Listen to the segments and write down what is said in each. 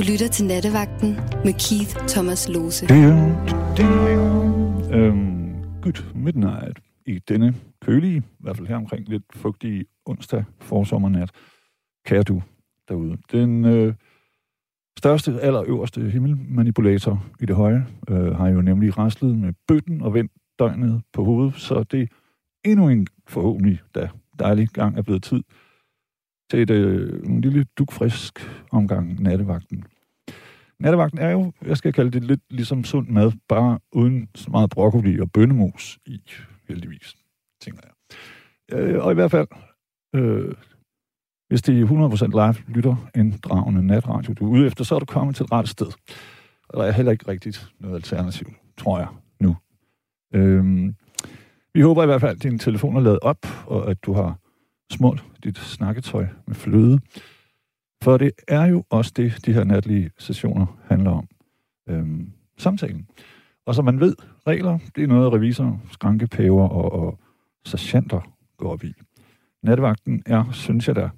Du lytter til Nattevagten med Keith Thomas Lose. Øhm, good midnight i denne kølige, i hvert fald her omkring lidt fugtige onsdag forsommernat. Kære du derude. Den øh, største, allerøverste himmelmanipulator i det høje øh, har jo nemlig raslet med bøtten og vendt døgnet på hovedet, så det endnu en forhåbentlig da dejlig gang er blevet tid til et, øh, en lille dukfrisk omgang nattevagten. Nattevagten er jo, jeg skal kalde det lidt ligesom sund mad, bare uden så meget broccoli og bønnemos i, heldigvis, tænker jeg. Øh, og i hvert fald, øh, hvis det er 100% live lytter dragende natradio, du er ude efter, så er du kommet til et ret sted. Og der er heller ikke rigtigt noget alternativ, tror jeg, nu. Øh, vi håber i hvert fald, at din telefon er lavet op, og at du har smurt dit snakketøj med fløde. For det er jo også det, de her natlige sessioner handler om. Øhm, samtalen. Og som man ved, regler, det er noget, revisorer, skrankepæver og, og sergeanter går op i. Nattevagten er, synes jeg da,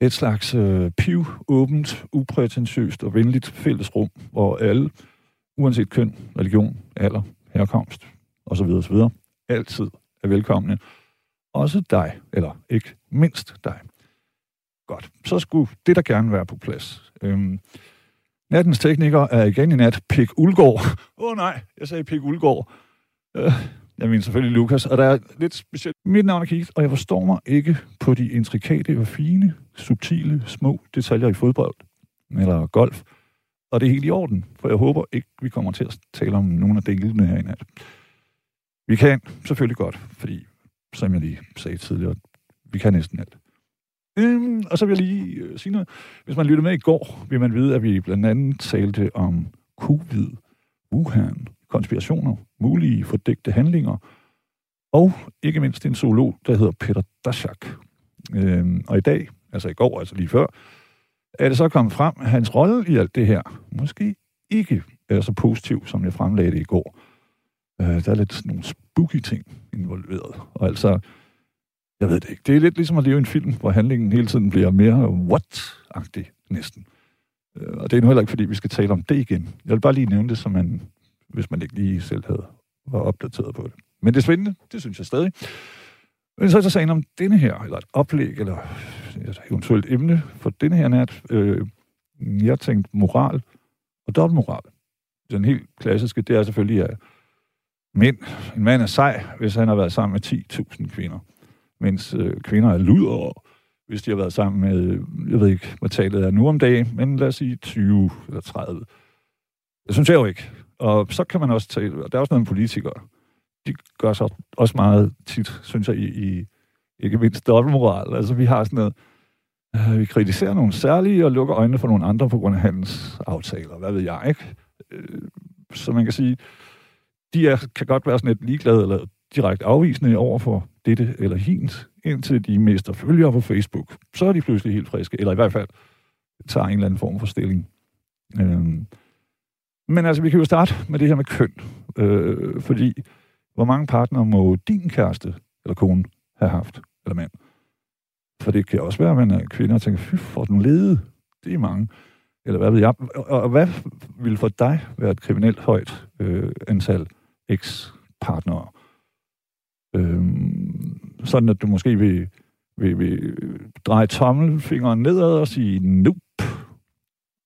et slags øh, piv, åbent, uprætentiøst og venligt fællesrum, hvor alle, uanset køn, religion, alder, herkomst osv., osv., altid er velkomne. Også dig, eller ikke mindst dig. Godt, så skulle det der gerne være på plads. Øhm, nattens tekniker er igen i nat Pik Ulgård. Åh oh, nej, jeg sagde Pik Ulgård. Øh, jeg mener selvfølgelig Lukas, og der er lidt specielt. Mit navn er Keith, og jeg forstår mig ikke på de intrikate og fine, subtile, små detaljer i fodbold eller golf. Og det er helt i orden, for jeg håber ikke, vi kommer til at tale om nogle af delene her i nat. Vi kan selvfølgelig godt, fordi, som jeg lige sagde tidligere, vi kan næsten alt. Øhm, og så vil jeg lige øh, sige noget. Hvis man lytter med i går, vil man vide, at vi blandt andet talte om covid, Wuhan, konspirationer, mulige fordægte handlinger, og ikke mindst en zoolog, der hedder Peter Daszak. Øhm, og i dag, altså i går, altså lige før, er det så kommet frem, at hans rolle i alt det her måske ikke er så positiv, som jeg fremlagde det i går. Øh, der er lidt sådan nogle spooky ting involveret. Og altså, jeg ved det ikke. Det er lidt ligesom at leve i en film, hvor handlingen hele tiden bliver mere what-agtig næsten. Øh, og det er nu heller ikke, fordi vi skal tale om det igen. Jeg vil bare lige nævne det, som man, hvis man ikke lige selv havde var opdateret på det. Men det er spændende, det synes jeg stadig. Men så er der sagen om denne her, eller et oplæg, eller et eventuelt emne for denne her nat. Øh, jeg tænkte moral og dobbeltmoral. Den helt klassiske, det er selvfølgelig, at mænd, en mand er sej, hvis han har været sammen med 10.000 kvinder mens øh, kvinder er luder, hvis de har været sammen med, jeg ved ikke, hvad tallet er nu om dagen, men lad os sige 20 eller 30. Det synes jeg jo ikke. Og så kan man også tale, og der er også nogle politikere, de gør så også meget tit, synes jeg, i, i ikke mindst dobbeltmoral. Altså vi har sådan noget, øh, vi kritiserer nogle særlige og lukker øjnene for nogle andre på grund af hans aftaler. Hvad ved jeg, ikke? Øh, så man kan sige, de er, kan godt være sådan lidt ligeglade eller direkte afvisende over for dette eller hint, indtil de mister følgere på Facebook. Så er de pludselig helt friske, eller i hvert fald tager en eller anden form for stilling. Øhm. Men altså, vi kan jo starte med det her med køn. Øh, fordi, hvor mange partnere må din kæreste eller kone have haft, eller mand? For det kan også være, at man er kvinde og tænker, fy, for den lede. Det er mange. Eller hvad ved jeg. Og, og hvad vil for dig være et kriminelt højt øh, antal eks-partnere? Øhm, sådan at du måske vil, vil, vil dreje tommelfingeren nedad og sige nope.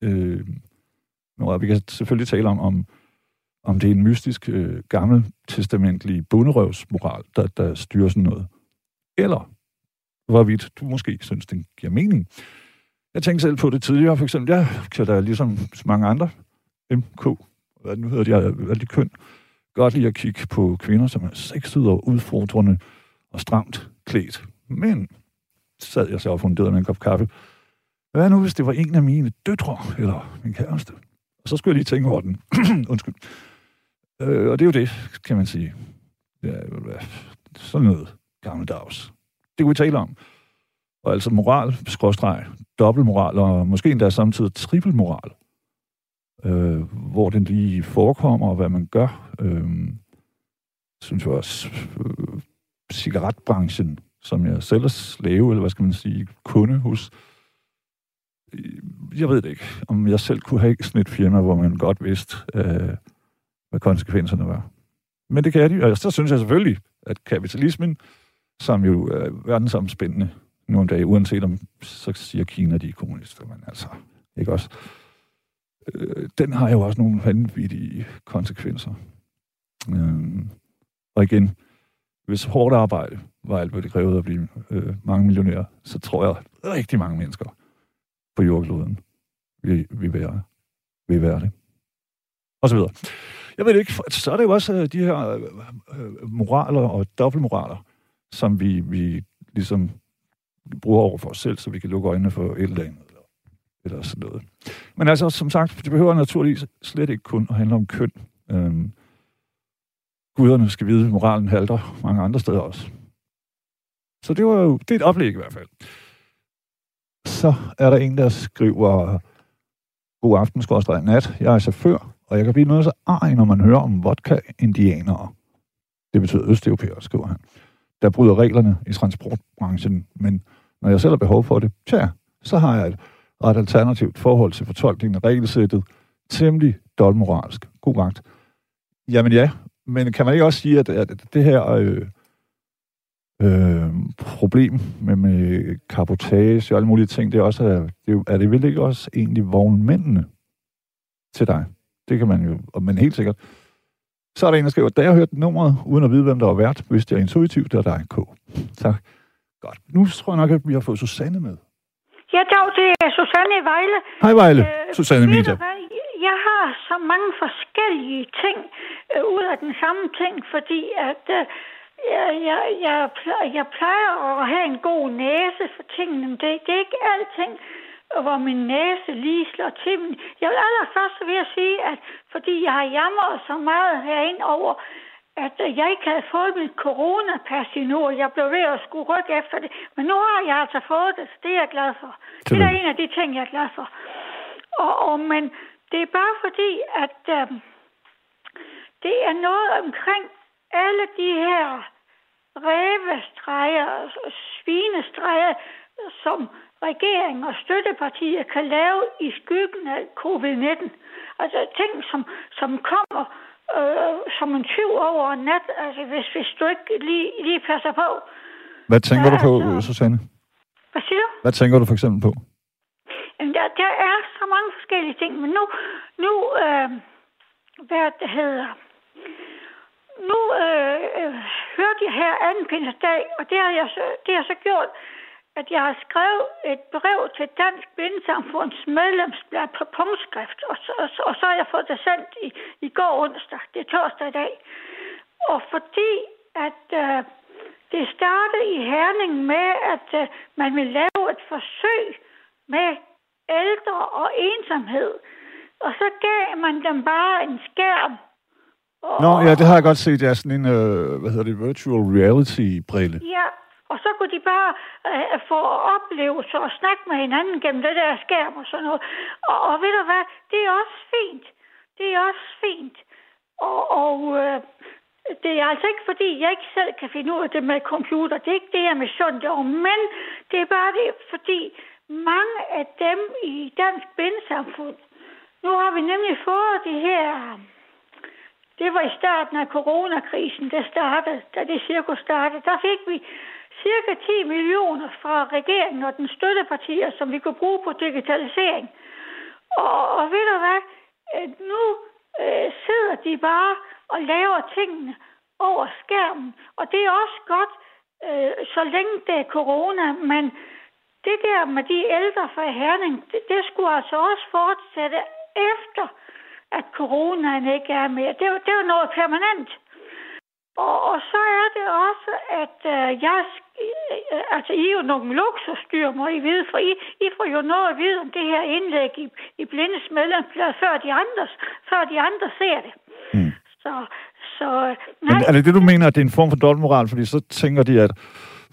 Øh, nu, vi kan selvfølgelig tale om, om, om det er en mystisk, øh, gammel testamentlig bunderøvsmoral, der, der styrer sådan noget. Eller hvorvidt du måske synes, den giver mening. Jeg tænkte selv på det tidligere, for eksempel, jeg kan da ligesom mange andre, MK, hvad nu hedder de, alle de køn, godt lide at kigge på kvinder, som er sexede og udfordrende og stramt klædt. Men sad jeg så og funderede med en kop kaffe. Hvad nu, hvis det var en af mine døtre, eller min kæreste? Og så skulle jeg lige tænke over den. Undskyld. Øh, og det er jo det, kan man sige. Ja, sådan noget gammeldags. Det kunne vi tale om. Og altså moral, skråstreg, dobbeltmoral, og måske endda samtidig trippelmoral øh, hvor den lige forekommer, og hvad man gør. Øh, synes jeg også, øh, cigaretbranchen, som jeg selv er slave, eller hvad skal man sige, kunde hos, øh, jeg ved det ikke, om jeg selv kunne have sådan et firma, hvor man godt vidste, øh, hvad konsekvenserne var. Men det kan de, og så synes jeg selvfølgelig, at kapitalismen, som jo er verdensomspændende nu om dagen, uanset om, så siger Kina, de er kommunister, men altså, ikke også? Øh, den har jo også nogle vanvittige konsekvenser. Øh, og igen, hvis hårdt arbejde var alt, hvad det krævede at blive øh, mange millionærer, så tror jeg, at rigtig mange mennesker på jordkloden vil, vil, være, vil være det. Og så videre. Jeg ved ikke, så er det jo også øh, de her øh, øh, moraler og dobbeltmoraler, som vi, vi ligesom bruger over for os selv, så vi kan lukke øjnene for et eller andet, eller, sådan noget. Men altså, som sagt, det behøver naturligvis slet ikke kun at handle om køn. Øhm, guderne skal vide, moralen halter mange andre steder også. Så det var jo, det er et oplæg i hvert fald. Så er der en, der skriver, God aften, skorstræk nat. Jeg er chauffør, og jeg kan blive noget så arg, når man hører om vodka-indianere. Det betyder østeuropæer, skriver han. Der bryder reglerne i transportbranchen, men når jeg selv har behov for det, tja, så har jeg et ret alternativt forhold til fortolkningen af regelsættet. Temmelig doldmoralsk. God vagt. Jamen ja, men kan man ikke også sige, at, at det her øh, øh, problem med, med kapotage og alle mulige ting, det er, også, er, det, er det vel ikke også egentlig vognmændene til dig? Det kan man jo, men helt sikkert. Så er der en, der skriver, da jeg hørte nummeret, uden at vide, hvem der var vært, hvis det er intuitivt, det er dig, K. Tak. Godt. Nu tror jeg nok, at vi har fået Susanne med. Ja, dag, det er Susanne i Vejle. Hej Vejle, øh, Susanne Media. Jeg har så mange forskellige ting øh, ud af den samme ting, fordi at øh, jeg, jeg, jeg, jeg plejer at have en god næse for tingene, men det, det er ikke alting, hvor min næse lige slår til. Jeg vil allerførst ved at sige, at fordi jeg har jamret så meget herind over, at jeg ikke havde fået mit coronapas endnu, og jeg blev ved at skulle rykke efter det. Men nu har jeg altså fået det, så det er jeg glad for. Det er en af de ting, jeg er glad for. Og, og, men det er bare fordi, at øh, det er noget omkring alle de her rævestreger, svinestreger, som regeringen og støttepartier kan lave i skyggen af covid-19. Altså ting, som, som kommer øh, som en tyv over en nat, altså hvis, hvis du ikke lige, lige passer på. Hvad tænker ja, du på, altså, Susanne? Hvad siger du? Hvad tænker du for eksempel på? Jamen, der, der er så mange forskellige ting, men nu, nu øh, hvad det hedder, nu øh, øh, hørte jeg her anden pinsedag, og det har jeg så, det har jeg så gjort, at jeg har skrevet et brev til Dansk Blindesamfunds medlemsblad på punktskrift, og så, og, og så har jeg fået det sendt i, i går onsdag. Det er torsdag i dag. Og fordi at øh, det startede i Herning med, at øh, man vil lave et forsøg med ældre og ensomhed. Og så gav man dem bare en skærm. Og, Nå, ja, det har jeg godt set. Det er sådan en, øh, hvad hedder det, virtual reality-brille. Ja, og så kunne de bare øh, få oplevelser og snakke med hinanden gennem det der skærm og sådan noget. Og, og ved du hvad, det er også fint. Det er også fint. Og, og øh, det er altså ikke fordi, jeg ikke selv kan finde ud af det med computer. Det er ikke det, jeg med sundt over. Men det er bare det, fordi mange af dem i dansk bindesamfund, nu har vi nemlig fået de her... Det var i starten af coronakrisen, det startede, da det cirkus startede. Der fik vi cirka 10 millioner fra regeringen og den støttepartier, som vi kunne bruge på digitalisering. Og, og ved du hvad? Øh, nu øh, sidder de bare og laver tingene over skærmen. Og det er også godt, øh, så længe det er corona, men det der med de ældre fra Herning, det, det skulle altså også fortsætte efter, at coronaen ikke er mere. Det, det er jo noget permanent. Og, og så er det også, at øh, jeg, øh, altså I er jo nogle luksusdyr, må I vide, for I, I får jo noget at vide om det her indlæg i, i Blindes medlemsblad, før de andre, før de andre ser det. Mm. Så, så, nej. Men er det det, du mener, at det er en form for dobbeltmoral? Fordi så tænker de, at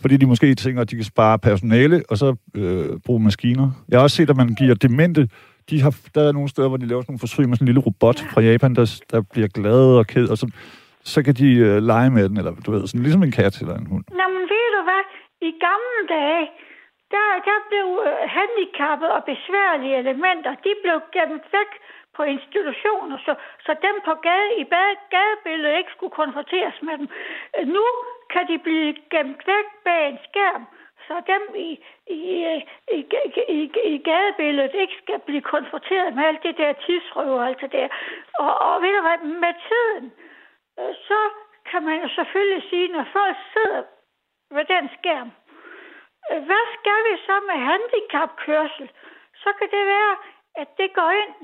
fordi de måske tænker, at de kan spare personale, og så øh, bruge maskiner. Jeg har også set, at man giver demente de har, der er nogle steder, hvor de laver sådan nogle forsøg med sådan en lille robot fra Japan, der, der bliver glad og ked, og så så kan de øh, lege med den, eller du ved, sådan ligesom en kat eller en hund. Nå, men ved du hvad? I gamle dage, der, der blev øh, handicappede og besværlige elementer, de blev gemt væk på institutioner, så, så dem på gade, i gadebilledet ikke skulle konfronteres med dem. Nu kan de blive gemt væk bag en skærm, så dem i, i, i, i, i gadebilledet ikke skal blive konfronteret med alt det der tidsrøver og alt det der. Og, og ved du hvad, med tiden, øh, så kan man jo selvfølgelig sige, når folk sidder ved den skærm, øh, hvad skal vi så med handicapkørsel? Så kan det være, at det går ind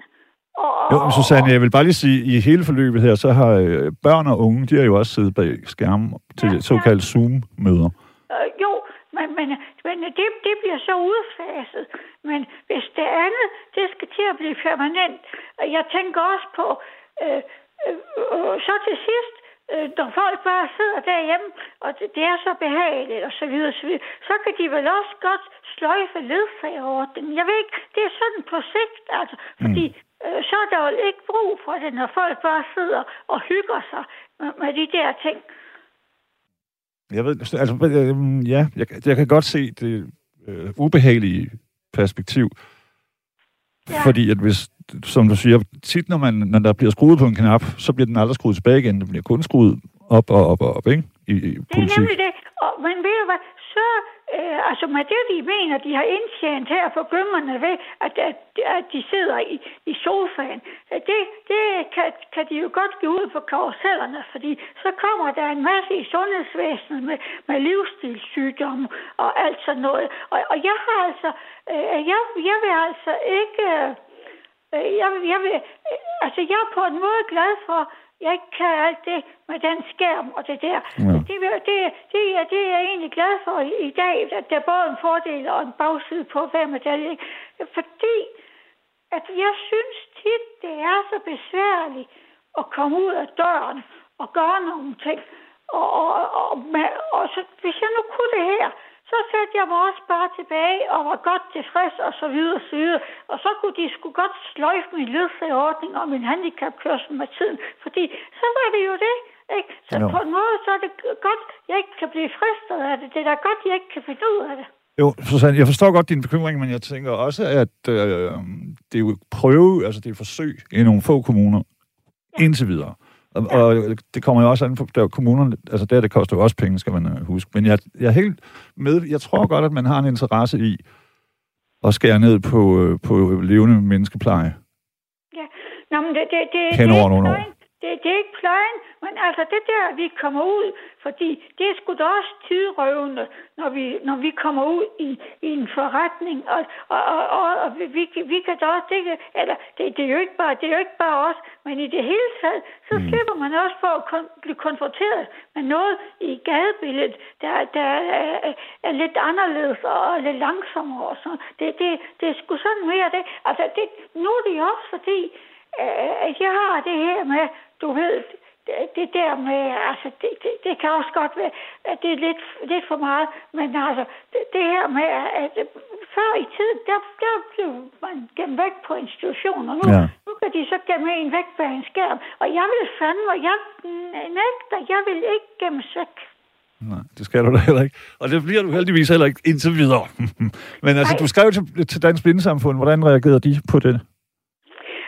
og, jo, Susanne, jeg vil bare lige sige, i hele forløbet her, så har øh, børn og unge, de har jo også siddet bag skærmen til ja, såkaldte ja. Zoom-møder. Øh, jo, men, men, men det, det bliver så udfaset. Men hvis det andet, det skal til at blive permanent. Jeg tænker også på, øh, øh, øh, så til sidst, øh, når folk bare sidder derhjemme, og det, er så behageligt, og så videre, så videre, så kan de vel også godt sløjfe ledsagerordningen. Jeg ved ikke, det er sådan på sigt, altså, fordi mm øh, så er der jo ikke brug for det, når folk bare sidder og hygger sig med, med de der ting. Jeg ved, altså, ja, jeg, jeg kan godt se det øh, ubehagelige perspektiv. Ja. Fordi at hvis, som du siger, tit når, man, når der bliver skruet på en knap, så bliver den aldrig skruet tilbage igen. Den bliver kun skruet op og op og op, ikke? I, i det er nemlig det. Og, men ved du hvad, så øh, altså med det, de mener, de har indtjent her for gømmerne ved, at, at, at de sidder i, i sofaen, det, det kan, kan de jo godt give ud på karusellerne, fordi så kommer der en masse i sundhedsvæsenet med, med livsstilssygdomme og alt sådan noget. Og, og jeg har altså, øh, jeg, jeg vil altså ikke, øh, jeg, jeg vil, øh, altså jeg er på en måde glad for, jeg ikke kan alt det med den skærm og det der. Ja. Det, det, det, det, er, det er jeg egentlig glad for i, i dag, at der er både en fordel og en bagside på hver medalje. Fordi at jeg synes tit, det er så besværligt at komme ud af døren og gøre nogle ting. Og, og, og, og, og så, hvis jeg nu kunne det her, så satte jeg mig også bare tilbage og var godt tilfreds og så videre og så videre. Og så kunne de sgu godt sløjfe min ledsagerordning og min handicapkørsel med tiden. Fordi så var det jo det. Ikke? Så jo. på en måde, så er det godt, jeg ikke kan blive fristet af det. Det er da godt, jeg ikke kan finde ud af det. Jo, Susanne, jeg forstår godt din bekymring, men jeg tænker også, at øh, det er jo prøve, altså det er forsøg i nogle få kommuner ja. indtil videre. Og, ja. og det kommer jo også an på, der kommunerne, altså der det koster jo også penge, skal man øh, huske. Men jeg, jeg er helt med, jeg tror godt, at man har en interesse i at skære ned på, øh, på levende menneskepleje. Ja, Nå, men det, det, det, Hen over nogle år. Det, det er ikke plejen, men altså det der, vi kommer ud, fordi det er sgu da også tidrøvende, når vi, når vi kommer ud i, i en forretning, og, og, og, og, og vi, vi kan da også, det, eller det, det, er jo ikke bare, det er jo ikke bare os, men i det hele taget, så mm. slipper man også for at kon, blive konfronteret med noget i gadebilledet, der, der er, er lidt anderledes og lidt langsommere og sådan. Det, det, det er sgu sådan mere det. Altså det, nu er det også fordi, at jeg har det her med, du ved, det der med, altså, det, det, det kan også godt være, at det er lidt, lidt for meget, men altså, det, det her med, at før i tiden, der, der blev man gemt væk på institutioner. Nu, ja. nu kan de så gemme en væk bag en skærm, og jeg vil fandme, jeg nægter, jeg vil ikke gemme væk. Nej, det skal du da heller ikke. Og det bliver du heldigvis heller ikke indtil videre. Men altså, Nej. du skrev til, til Dansk Blindesamfund. Hvordan reagerede de på det?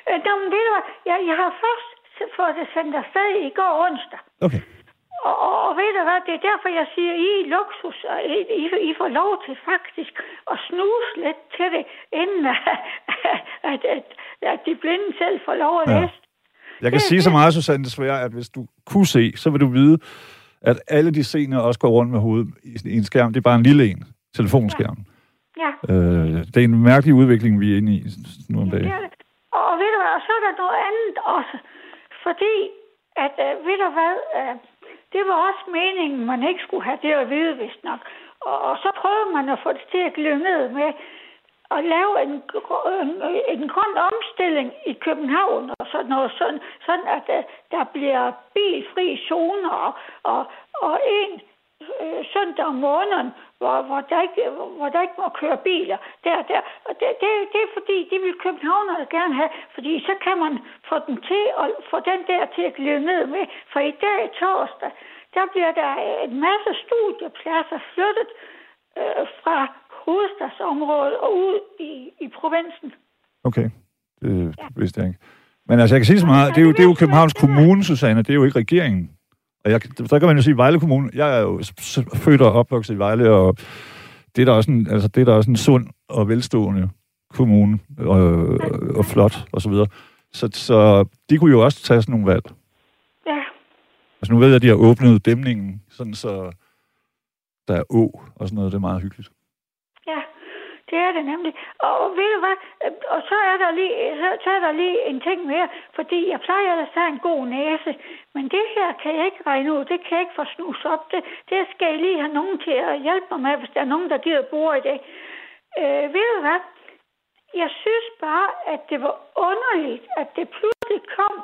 Øh, jamen, ved du hvad? Jeg, jeg har først fået det sendt afsted i går onsdag. Okay. Og, og, og ved du hvad, det er derfor, jeg siger, I er luksus, og I, I, I får lov til faktisk at snuse lidt til det, inden at, at, at, at de blinde selv får lov at læse. Ja. Jeg kan det, sige så meget, Susanne, desværre, at hvis du kunne se, så vil du vide, at alle de scener også går rundt med hovedet i en skærm. Det er bare en lille en, telefonskærm. Ja. ja. Øh, det er en mærkelig udvikling, vi er inde i nu om dagen. Ja, og, og ved du hvad, og så er der noget andet også. Fordi, at øh, ved du hvad, øh, det var også meningen, man ikke skulle have det at vide, hvis nok. Og, og så prøvede man at få det til at glide ned med at lave en, en, en grøn omstilling i København og sådan noget, sådan, sådan at uh, der bliver bilfri zoner og, og, og en øh, søndag om måneden, hvor, hvor, der ikke, hvor der ikke må køre biler. Der, der. Og det, det, det er fordi, det vil københavnerne gerne have, fordi så kan man få den til at få den der til at glide ned med. For i dag torsdag, der bliver der en masse studiepladser flyttet øh, fra hovedstadsområdet og ud i, i provinsen. Okay, det ja. vidste jeg ikke. Men altså, jeg kan sige så meget, det er jo, det er jo Københavns Kommune, Susanne, det er jo ikke regeringen. Og jeg, der kan man jo sige, Vejle Kommune, jeg er jo født og opvokset i Vejle, og det er da også en, altså, det er da også en sund og velstående kommune, og, og flot, og så videre. Så, så de kunne jo også tage sådan nogle valg. Ja. Altså nu ved jeg, at de har åbnet dæmningen, sådan så der er å og sådan noget. Det er meget hyggeligt. Det er det nemlig. Og, og ved du hvad? Og så er, der lige, så, så er der lige en ting mere, fordi jeg plejer at have en god næse, men det her kan jeg ikke regne ud. Det kan jeg ikke få snus op. Det, det skal jeg lige have nogen til at hjælpe mig med, hvis der er nogen, der gider bruge i det. Øh, ved du hvad? Jeg synes bare, at det var underligt, at det pludselig kom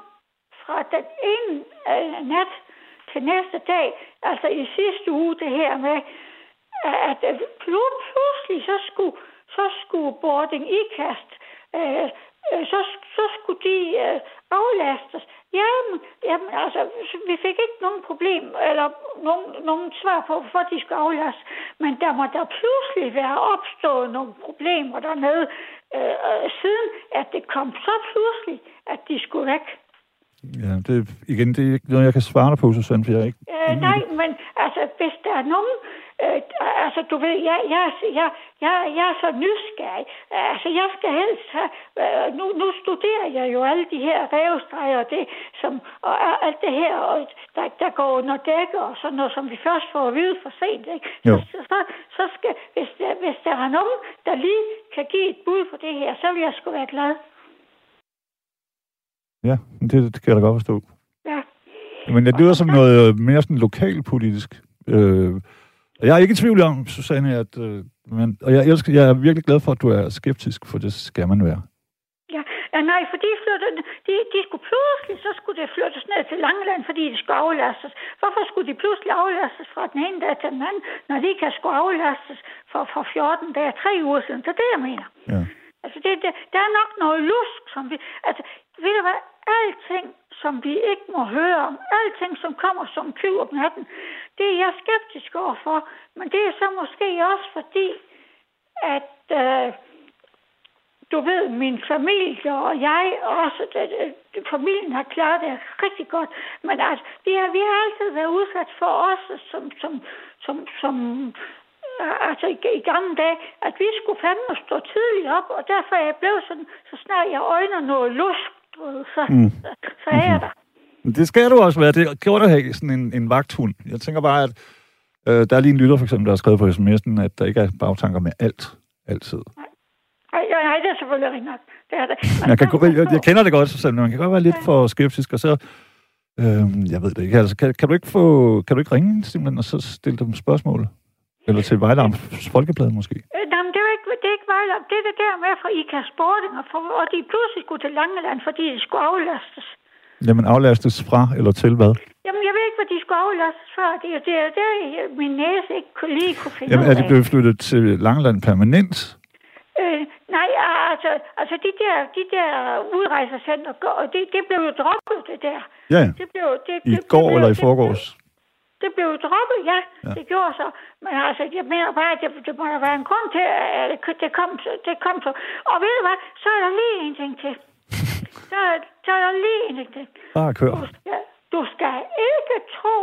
fra den ene øh, nat til næste dag, altså i sidste uge, det her med, at pludselig så skulle, så skulle boarding kast, øh, øh, så, så skulle de øh, aflastes. Jamen, jamen, altså, vi fik ikke nogen problem, eller nogen, nogen svar på, hvorfor de skulle aflastes. Men der må der pludselig være opstået nogle problemer dernede, øh, øh, siden at det kom så pludselig, at de skulle væk. Ja, det, igen, det er ikke noget, jeg kan svare dig på, Susanne, for jeg er ikke... Øh, nej, men altså, hvis der er nogen... Øh, altså, du ved, jeg, jeg, jeg, jeg, jeg er så nysgerrig. Altså, jeg skal helst have... Øh, nu, nu studerer jeg jo alle de her revstreger og det, som, og alt det her, og der, der går under dække og sådan noget, som vi først får at vide for sent, ikke? Så, så, så, så skal... Hvis der, hvis der er nogen, der lige kan give et bud på det her, så vil jeg sgu være glad. Ja, det, det kan jeg da godt forstå. Ja. Men det lyder som noget øh, mere sådan lokalpolitisk. Øh, jeg er ikke i tvivl om, Susanne, at... Øh, men, og jeg, elsker, jeg er virkelig glad for, at du er skeptisk, for det skal man være. Ja, ja nej, for de, flyttede, de, de skulle pludselig, så skulle det flyttes ned til Langeland, fordi de skulle aflastes. Hvorfor skulle de pludselig aflastes fra den ene dag til den anden, når de kan skulle aflastes for, for 14 dage, tre uger siden? Det er det, jeg mener. Ja. Altså, det, det, der er nok noget lusk, som vi... Altså, ved du hvad? Alting, som vi ikke må høre om, alting, som kommer som tyv om natten, det er jeg skeptisk overfor. Men det er så måske også fordi, at øh, du ved, min familie og jeg også, det, det, familien har klaret det rigtig godt. Men altså, vi har, vi har altid været udsat for os som, som, som, som altså i, i gamle dage, at vi skulle fandme stå tidligt op, og derfor er jeg blevet sådan, så snart jeg øjner noget lusk, så, mm. så, så er jeg der. Det skal du også være. Det gjorde du have sådan en, en vagthund. Jeg tænker bare, at øh, der er lige en lytter, for eksempel, der har skrevet på sms'en, at der ikke er bagtanker med alt. Altid. Nej, nej, nej det er selvfølgelig rigtig nok. Det er det. Jeg, kan, jeg, jeg kender det godt, men man kan godt være lidt for skeptisk, og så... Øh, jeg ved det ikke. Altså, kan, kan, du ikke få, kan du ikke ringe simpelthen, og så stille dem spørgsmål? Eller til Vejlams Folkeblad måske? Øh, jamen, det er, ikke, det er ikke Vejlam. Det er det der med fra IKA Sporting, og, for, og de pludselig skulle til Langeland, fordi de skulle aflastes. Jamen, aflastes fra eller til hvad? Jamen, jeg ved ikke, hvad de skulle aflastes fra. Det er det, det, det min næse ikke kunne lige kunne finde Jamen, er de blevet flyttet til Langeland permanent? Øh, nej, altså, altså de der, de der udrejsecenter, det, det blev jo droppet, det der. Ja, det blev, det, I det, går det eller i forgårs? Det blev droppet, ja. ja. Det gjorde så. Men altså, jeg mener bare, at det, det må der være en grund til, at det kom, det kom så. Og ved du hvad, så er der lige en ting til. Så, så er der lige til. Bare kør. Du skal, du skal ikke tro,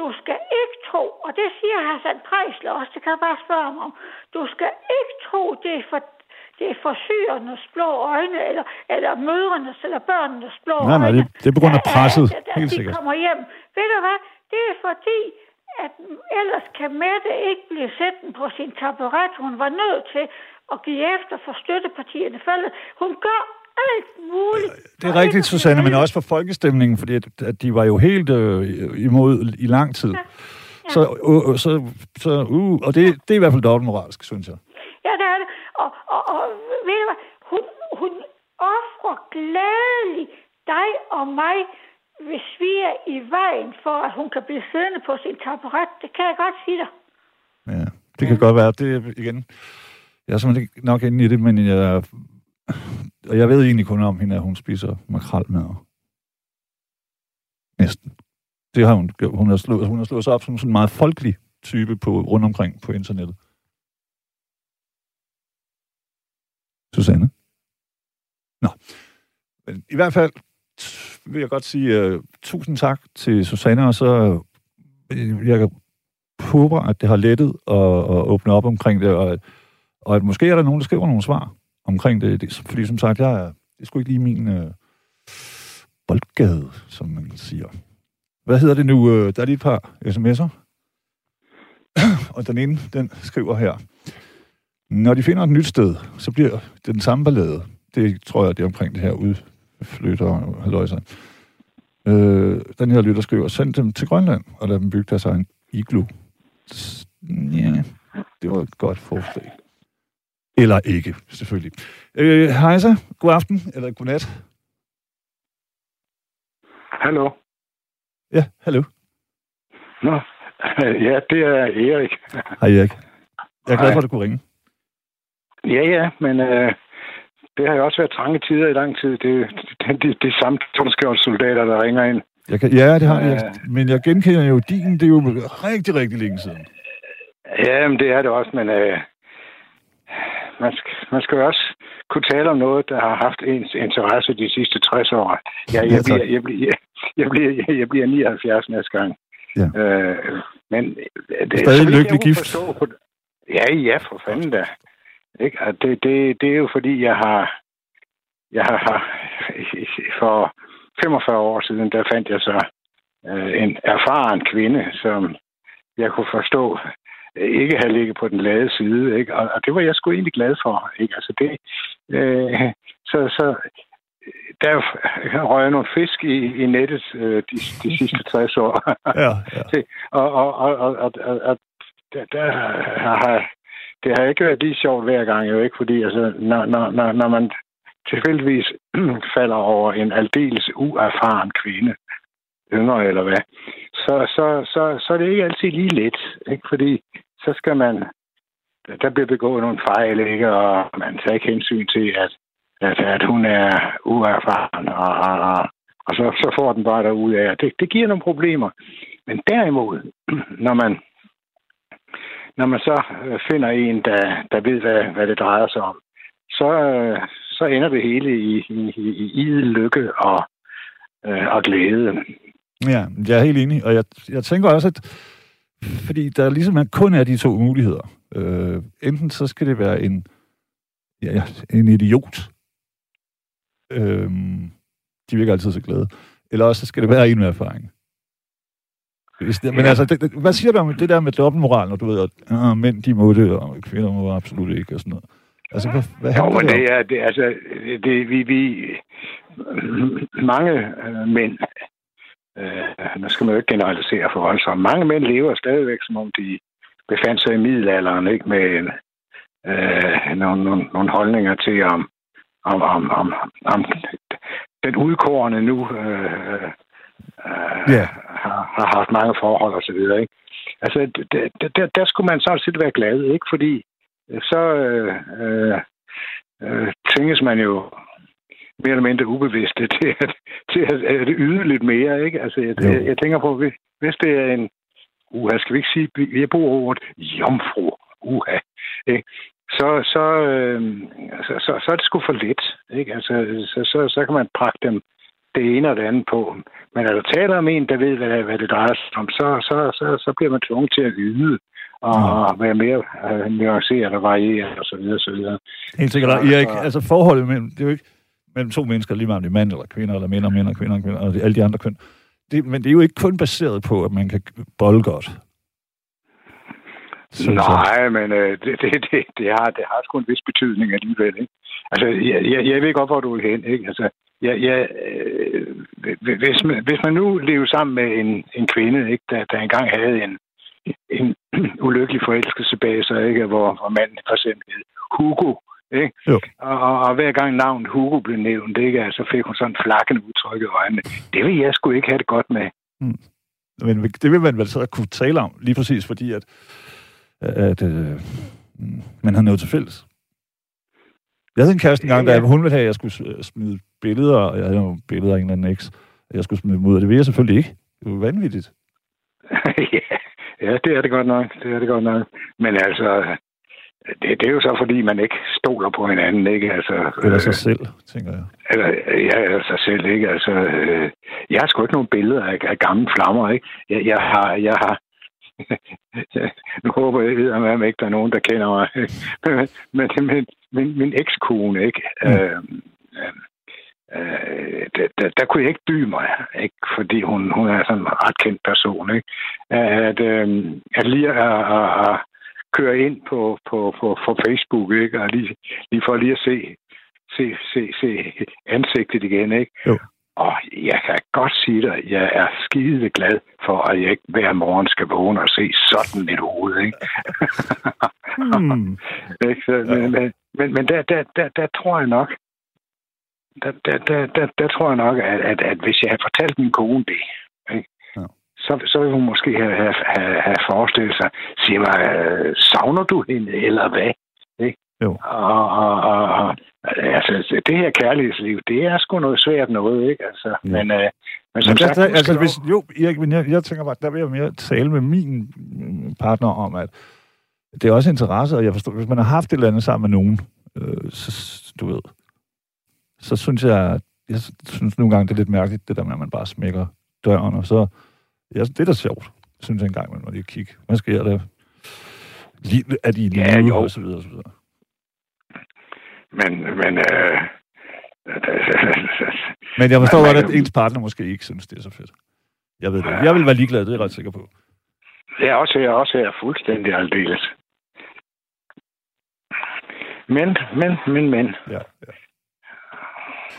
du skal ikke tro, og det siger Hassan Prejsler også, det kan jeg bare spørge ham om. Du skal ikke tro, det er for det er for blå øjne, eller, eller mødrenes eller børnenes blå nej, øjne. Nej, det, det er på grund af presset, at, at, helt de sikkert. kommer hjem. Ved du hvad? Det er fordi, at ellers kan Mette ikke blive sætten på sin taburet. Hun var nødt til at give efter for støttepartierne. Faldet. Hun gør alt muligt. Det er rigtigt, Susanne, men også for folkestemningen, fordi at, at de var jo helt øh, imod i lang tid. Ja. Ja. Så, uh, så, så uh, og det, det er i hvert fald dobbeltmoralsk, synes jeg. Ja, det er det. Og, og, og ved du hvad? Hun, hun offrer glædeligt dig og mig hvis vi er i vejen for, at hun kan blive siddende på sin taburet. Det kan jeg godt sige dig. Ja, det kan ja. godt være. Det igen... Jeg er simpelthen ikke nok inde i det, men jeg, og jeg ved egentlig kun om hende, at hun spiser makrel med. Næsten. Det har hun gjort. Hun har slået, hun har slået sig op som sådan en meget folkelig type på, rundt omkring på internettet. Susanne. Nå. Men i hvert fald vil jeg godt sige uh, tusind tak til Susanne, og så uh, jeg håber, at det har lettet at, at åbne op omkring det, og, og at måske er der nogen, der skriver nogle svar omkring det. det fordi som sagt, jeg er, det er sgu ikke lige min øh, boldgade, som man siger. Hvad hedder det nu? Øh, der er lige et par sms'er. og den ene, den skriver her. Når de finder et nyt sted, så bliver det den samme ballade. Det tror jeg, det er omkring det her udflytter halløjser. Øh, den her lytter skriver, send dem til Grønland og lad dem bygge deres egen iglu. Ja, det var et godt forslag. Eller ikke, selvfølgelig. Øh, hej så, god aften, eller god nat. Hallo. Ja, hallo. Nå, ja, det er Erik. Hej Erik. Jeg er glad for, at du kunne ringe. Ja, ja, men øh, det har jo også været trange tider i lang tid. Det er de, de samme soldater, der ringer ind. Jeg kan, ja, det har jeg. Øh, men jeg genkender jo din. Det er jo rigtig, rigtig længe siden. Ja, men det er det også, men øh, man, skal, man skal jo også kunne tale om noget, der har haft ens interesse de sidste 60 år. Jeg, ja, bliver, jeg, bliver, jeg, bliver, jeg bliver 79 næste gang. Ja. Øh, men det er stadig lykkelig gift. På, ja, ja, for fanden da. Ikke? Og det, det, det er jo fordi, jeg har, jeg har for 45 år siden, der fandt jeg så øh, en erfaren kvinde, som jeg kunne forstå øh, ikke havde ligget på den lade side, ikke? Og, og det var jeg sgu egentlig glad for, ikke? Altså det, øh, så, så der røg nogle fisk i, i nettet øh, de, de sidste 60 år. ja, ja. og, og, og, og, og, og der, der har det har ikke været lige sjovt hver gang, jo ikke, fordi altså, når, når, når, når man tilfældigvis falder over en aldeles uerfaren kvinde, yngre eller hvad, så, så, så, så er det ikke altid lige let, ikke? fordi så skal man, der bliver begået nogle fejl, ikke? og man tager ikke hensyn til, at, at, at hun er uerfaren, og, og, og så, så får den bare derud af. Det, det giver nogle problemer. Men derimod, når man når man så øh, finder en, der, der ved, hvad, hvad det drejer sig om, så, øh, så ender det hele i, i, i, i lykke og, øh, og glæde. Ja, jeg er helt enig, og jeg, jeg tænker også, at fordi der ligesom kun er de to muligheder. Øh, enten så skal det være en, ja, en idiot. Øh, de virker altid så glade. Eller også så skal det være en med erfaring. Det, men altså, det, det, hvad siger du om det der med dobbeltmoral, når du ved, at øh, mænd de må det, og kvinder må absolut ikke, og sådan noget? Altså, hvad, hvad jo, men det er, det, altså, det, vi, vi, mange øh, mænd, øh, nu skal man jo ikke generalisere for voldsomt, mange mænd lever stadigvæk, som om de befandt sig i middelalderen, ikke med øh, nogle, nogle, nogle holdninger til, om, om, om, om, om den udkårende nu øh, yeah. har, har haft mange forhold og så videre. Ikke? Altså, der, der, der skulle man sådan set være glad, ikke? Fordi øh, så øh, øh, øh, tvinges man jo mere eller mindre ubevidste til at, til at, at yde lidt mere, ikke? Altså, jeg, jeg, jeg tænker på, hvis, hvis det er en, uha, skal vi ikke sige, vi bruger ordet jomfru, uha, ikke? Så, så, øh, så, så, så er det sgu for lidt, ikke? Altså, så, så, så kan man pakke dem det ene og det andet på. Men når der taler om en, der ved, hvad, hvad det drejer sig om, så, så, så, så bliver man tvunget til at yde og mm. være mere uh, nuanceret og varieret og så videre, så videre. Helt sikkert. Erik, altså forholdet mellem, det er jo ikke mellem to mennesker, lige meget om det er mand eller kvinder, eller mænd og mænd og kvinder og kvinder, og alle de andre køn. Det, men det er jo ikke kun baseret på, at man kan bolle godt. Så, Nej, så. men øh, det, det, det, det, har, det har sgu en vis betydning alligevel. Ikke? Altså, jeg, jeg, jeg ved godt, hvor du vil hen. Ikke? Altså, jeg, jeg, øh, hvis, man, hvis man nu lever sammen med en, en kvinde, ikke, der, der engang havde en, en ulykkelig forelskelse bag sig, ikke, hvor, hvor manden for eksempel hed Hugo, ikke? Og, og, og, hver gang navnet Hugo blev nævnt, ikke, så fik hun sådan flakkende udtryk i øjnene. Det vil jeg sgu ikke have det godt med. Mm. Men det vil man vel så kunne tale om, lige præcis fordi, at, at øh, man har noget til fælles. Jeg havde en kæreste engang, ja, ja. der hun ville have, at jeg skulle smide billeder, og jeg havde jo billeder af en eller anden eks, at jeg skulle smide dem ud, og det vil jeg selvfølgelig ikke. Det jo vanvittigt. ja. ja, det er det godt nok. Det er det godt nok. Men altså, det, det er jo så, fordi man ikke stoler på hinanden, ikke? Altså, Eller sig selv, tænker jeg. Eller, ja, eller sig selv, ikke? Altså, øh, jeg har sgu ikke nogen billeder af, af gamle flammer, ikke? Jeg, jeg har, jeg har, nu håber jeg, at ikke der er nogen, der kender mig. men, men, men min, min ekskone, ikke? Mm. Øh, øh, øh, der, der, der kunne jeg ikke by mig, ikke? fordi hun, hun er sådan en ret kendt person. Ikke? At, øh, at lige at, at, at køre ind på, på, på, på Facebook, ikke? og lige, lige for lige at se, se, se, se ansigtet igen. Ikke? Jo. Og jeg kan godt sige dig, at jeg er skide glad for, at jeg ikke hver morgen skal vågne og se sådan et hoved. Ikke? Hmm. men, men, men, men der, der, der, der tror jeg nok, der, der, der, der, der tror jeg nok, at, at, at hvis jeg havde fortalt min kone det, ikke? Så, så ville hun måske have, have, have, have forestillet sig, siger mig, øh, savner du hende, eller hvad? Ikke? Jo. Og, og, og, og altså, det her kærlighedsliv, det er sgu noget svært noget, ikke? Altså, Ja. men, øh, men som Men sagt, der, altså, hvis, jo, Erik, men jeg, jeg tænker bare, der vil jeg mere tale med min mm, partner om, at det er også interesse, og jeg forstår, hvis man har haft et eller andet sammen med nogen, øh, så, du ved, så synes jeg, jeg synes nogle gange, det er lidt mærkeligt, det der med, at man bare smækker døren, og så, ja, det er da sjovt, synes jeg engang, man må lige kigge. Hvad sker der? Er de i Ja, jo. og så videre, og så videre. Men, men øh, Men jeg forstår godt, at ens partner måske ikke synes, det er så fedt. Jeg ved det. Jeg vil være ligeglad, det er jeg ret sikker på. jeg er også her, også her fuldstændig aldeles. Men, men, men, men. Ja, ja.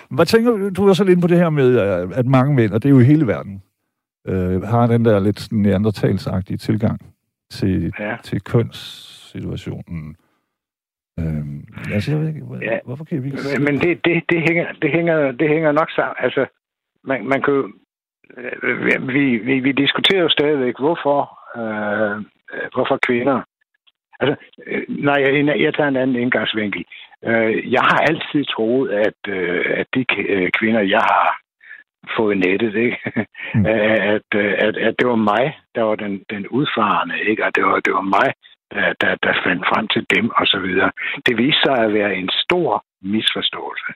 Hvad tænker du? Du er så lidt inde på det her med, at- at mange mænd, og det er jo i hele verden, øh, har den der lidt neandertalsagtige tilgang til, Ja. til kønssituationen. Øh, altså, jeg ved ikke, Ja. hvorfor kan vi ikke Men, men det, det, det, hænger, det, hænger, det hænger nok sammen. Altså, man, man kan jo, øh, vi, vi, vi diskuterer jo stadigvæk, hvorfor, øh, øh, hvorfor kvinder... Altså, øh, nej, jeg, jeg tager en anden indgangsvinkel. Øh, jeg har altid troet, at, øh, at de kvinder, jeg har fået nettet, ikke? Mm. at, at, at det var mig, der var den, den udfarende, ikke? Og det var, det var mig, der, der, der fandt frem til dem, og så videre. Det viste sig at være en stor misforståelse.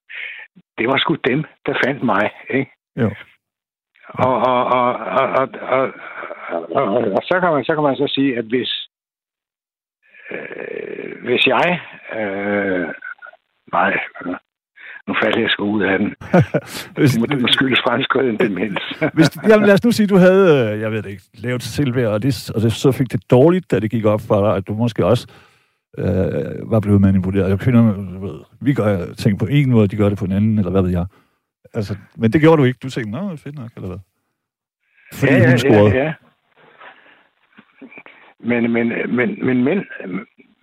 Det var sgu dem, der fandt mig, ikke? Jo. Og, og, og, og, og, og, og, og, og så, kan man, så kan man så sige, at hvis, øh, hvis jeg... Øh, nej, øh, nu falder jeg sgu ud af den. hvis, Det må, det må skyldes fremskreden demens. hvis, jamen, lad os nu sige, at du havde, øh, jeg ved det ikke, lavet selvværd, og, det, og det, så fik det dårligt, da det gik op for dig, at du måske også øh, var blevet manipuleret. Og kvinderne, du ved, vi gør ting på en måde, de gør det på en anden, eller hvad ved jeg. Altså, men det gjorde du ikke. Du tænkte, nå, fedt nok, eller hvad? Fordi ja, ja, hun scorede. Ja, ja. Men, men, men, men mænd,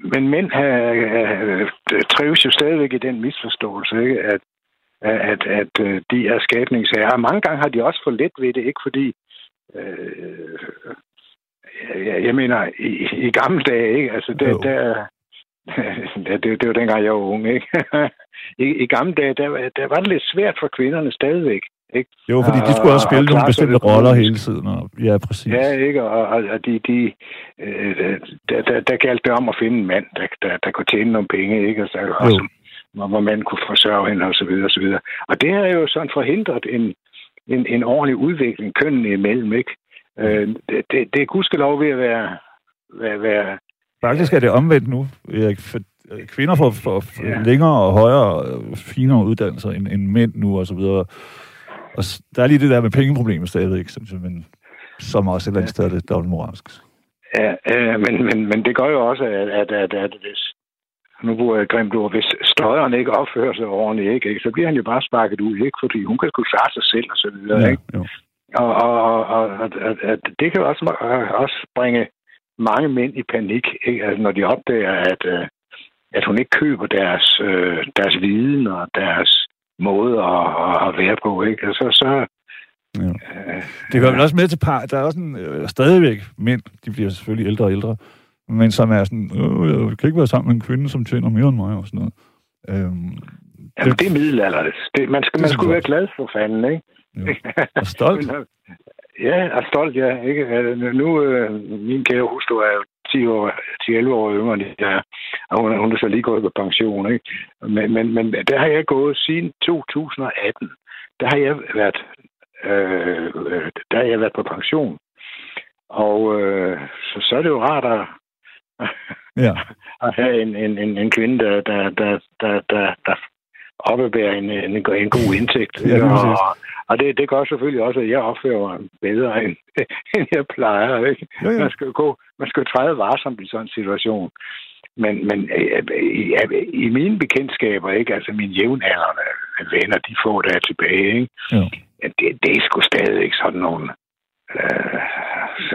men mænd øh, trives jo stadigvæk i den misforståelse, ikke? At, at, at øh, de er skabningsherrer. Mange gange har de også for let ved det, ikke fordi... Øh, jeg, jeg mener, i, i gamle dage, ikke? Altså, der, Jo. der, det, det, var dengang, jeg var ung, ikke? I, I gamle dage, der, der var det lidt svært for kvinderne stadigvæk, ikke? Jo, fordi de skulle også Og- spille og nogle bestemte roller hele tiden. Og, ja, præcis. Ja, ikke? Og, og, og de, de, øh, der, der, der galt det om at finde en mand, der, der, der kunne tjene nogle penge, ikke? Og så, også, hvor, hvor man kunne forsørge hende, og så videre, og så videre. Og det har jo sådan forhindret en, en, en ordentlig udvikling kønnene imellem, ikke? Øh, det, det, det er gudskelov ved at være, være, være Faktisk er det omvendt nu, Erik. For, øh, kvinder får, får Ja. længere og højere, øh, finere uddannelser end, end mænd nu, og så videre. Og der er lige det der med pengeproblemet stadigvæk, synes jeg, men som også et eller andet sted er det dobbeltmoralsk. Ja, øh, men, men, men det gør jo også, at, at, at, at hvis, nu bruger jeg et grimt ord, hvis støjeren ikke opfører sig ordentligt, ikke, ikke, så bliver han jo bare sparket ud, ikke, fordi hun kan sgu klare sig selv og så videre, ja. ikke? jo. Og, og, og, og, og at, at det kan også, også bringe mange mænd i panik, ikke? Altså, når de opdager, at, øh, at hun ikke køber deres, øh, deres viden og deres måde at, at- være på, ikke? Altså, så... Ja. Øh, Det hører vel også med til par. Der er også en, øh, stadigvæk mænd, de bliver selvfølgelig ældre og ældre, men som er sådan, øh, jeg kan ikke være sammen med en kvinde, som tjener mere end mig og sådan noget. Øhm, Jamen, det er middelalderligt. Det, man skal, Det man skulle være glad for fanden, ikke? jo. Og stolt. Øh, Ja, er stolt, ja. Ikke? Øh, Nu, øh, min kære hustru er jo 10 år, 10-11 år yngre, end jeg er. Og hun, hun er så lige gået på pension, ikke? Men, men, men der har jeg gået siden 2018. Der har jeg været, øh, der har jeg været på pension. Og øh, så, så er det jo rart at, ja. at have en, en, en, en kvinde, der, der, der, der, der, der oppebærer en, en, en god indtægt. Ja, og, og det, det gør selvfølgelig også, at jeg opfører mig bedre, end, end jeg plejer. Ikke? Ja, ja. Man, skal gå, man skal træde varsomt i sådan en situation. Men, men øh, i, i mine bekendtskaber, ikke, altså mine jævnaldrende venner, de får der tilbage, ikke? Ja. Det, det er sgu stadig ikke sådan nogen øh,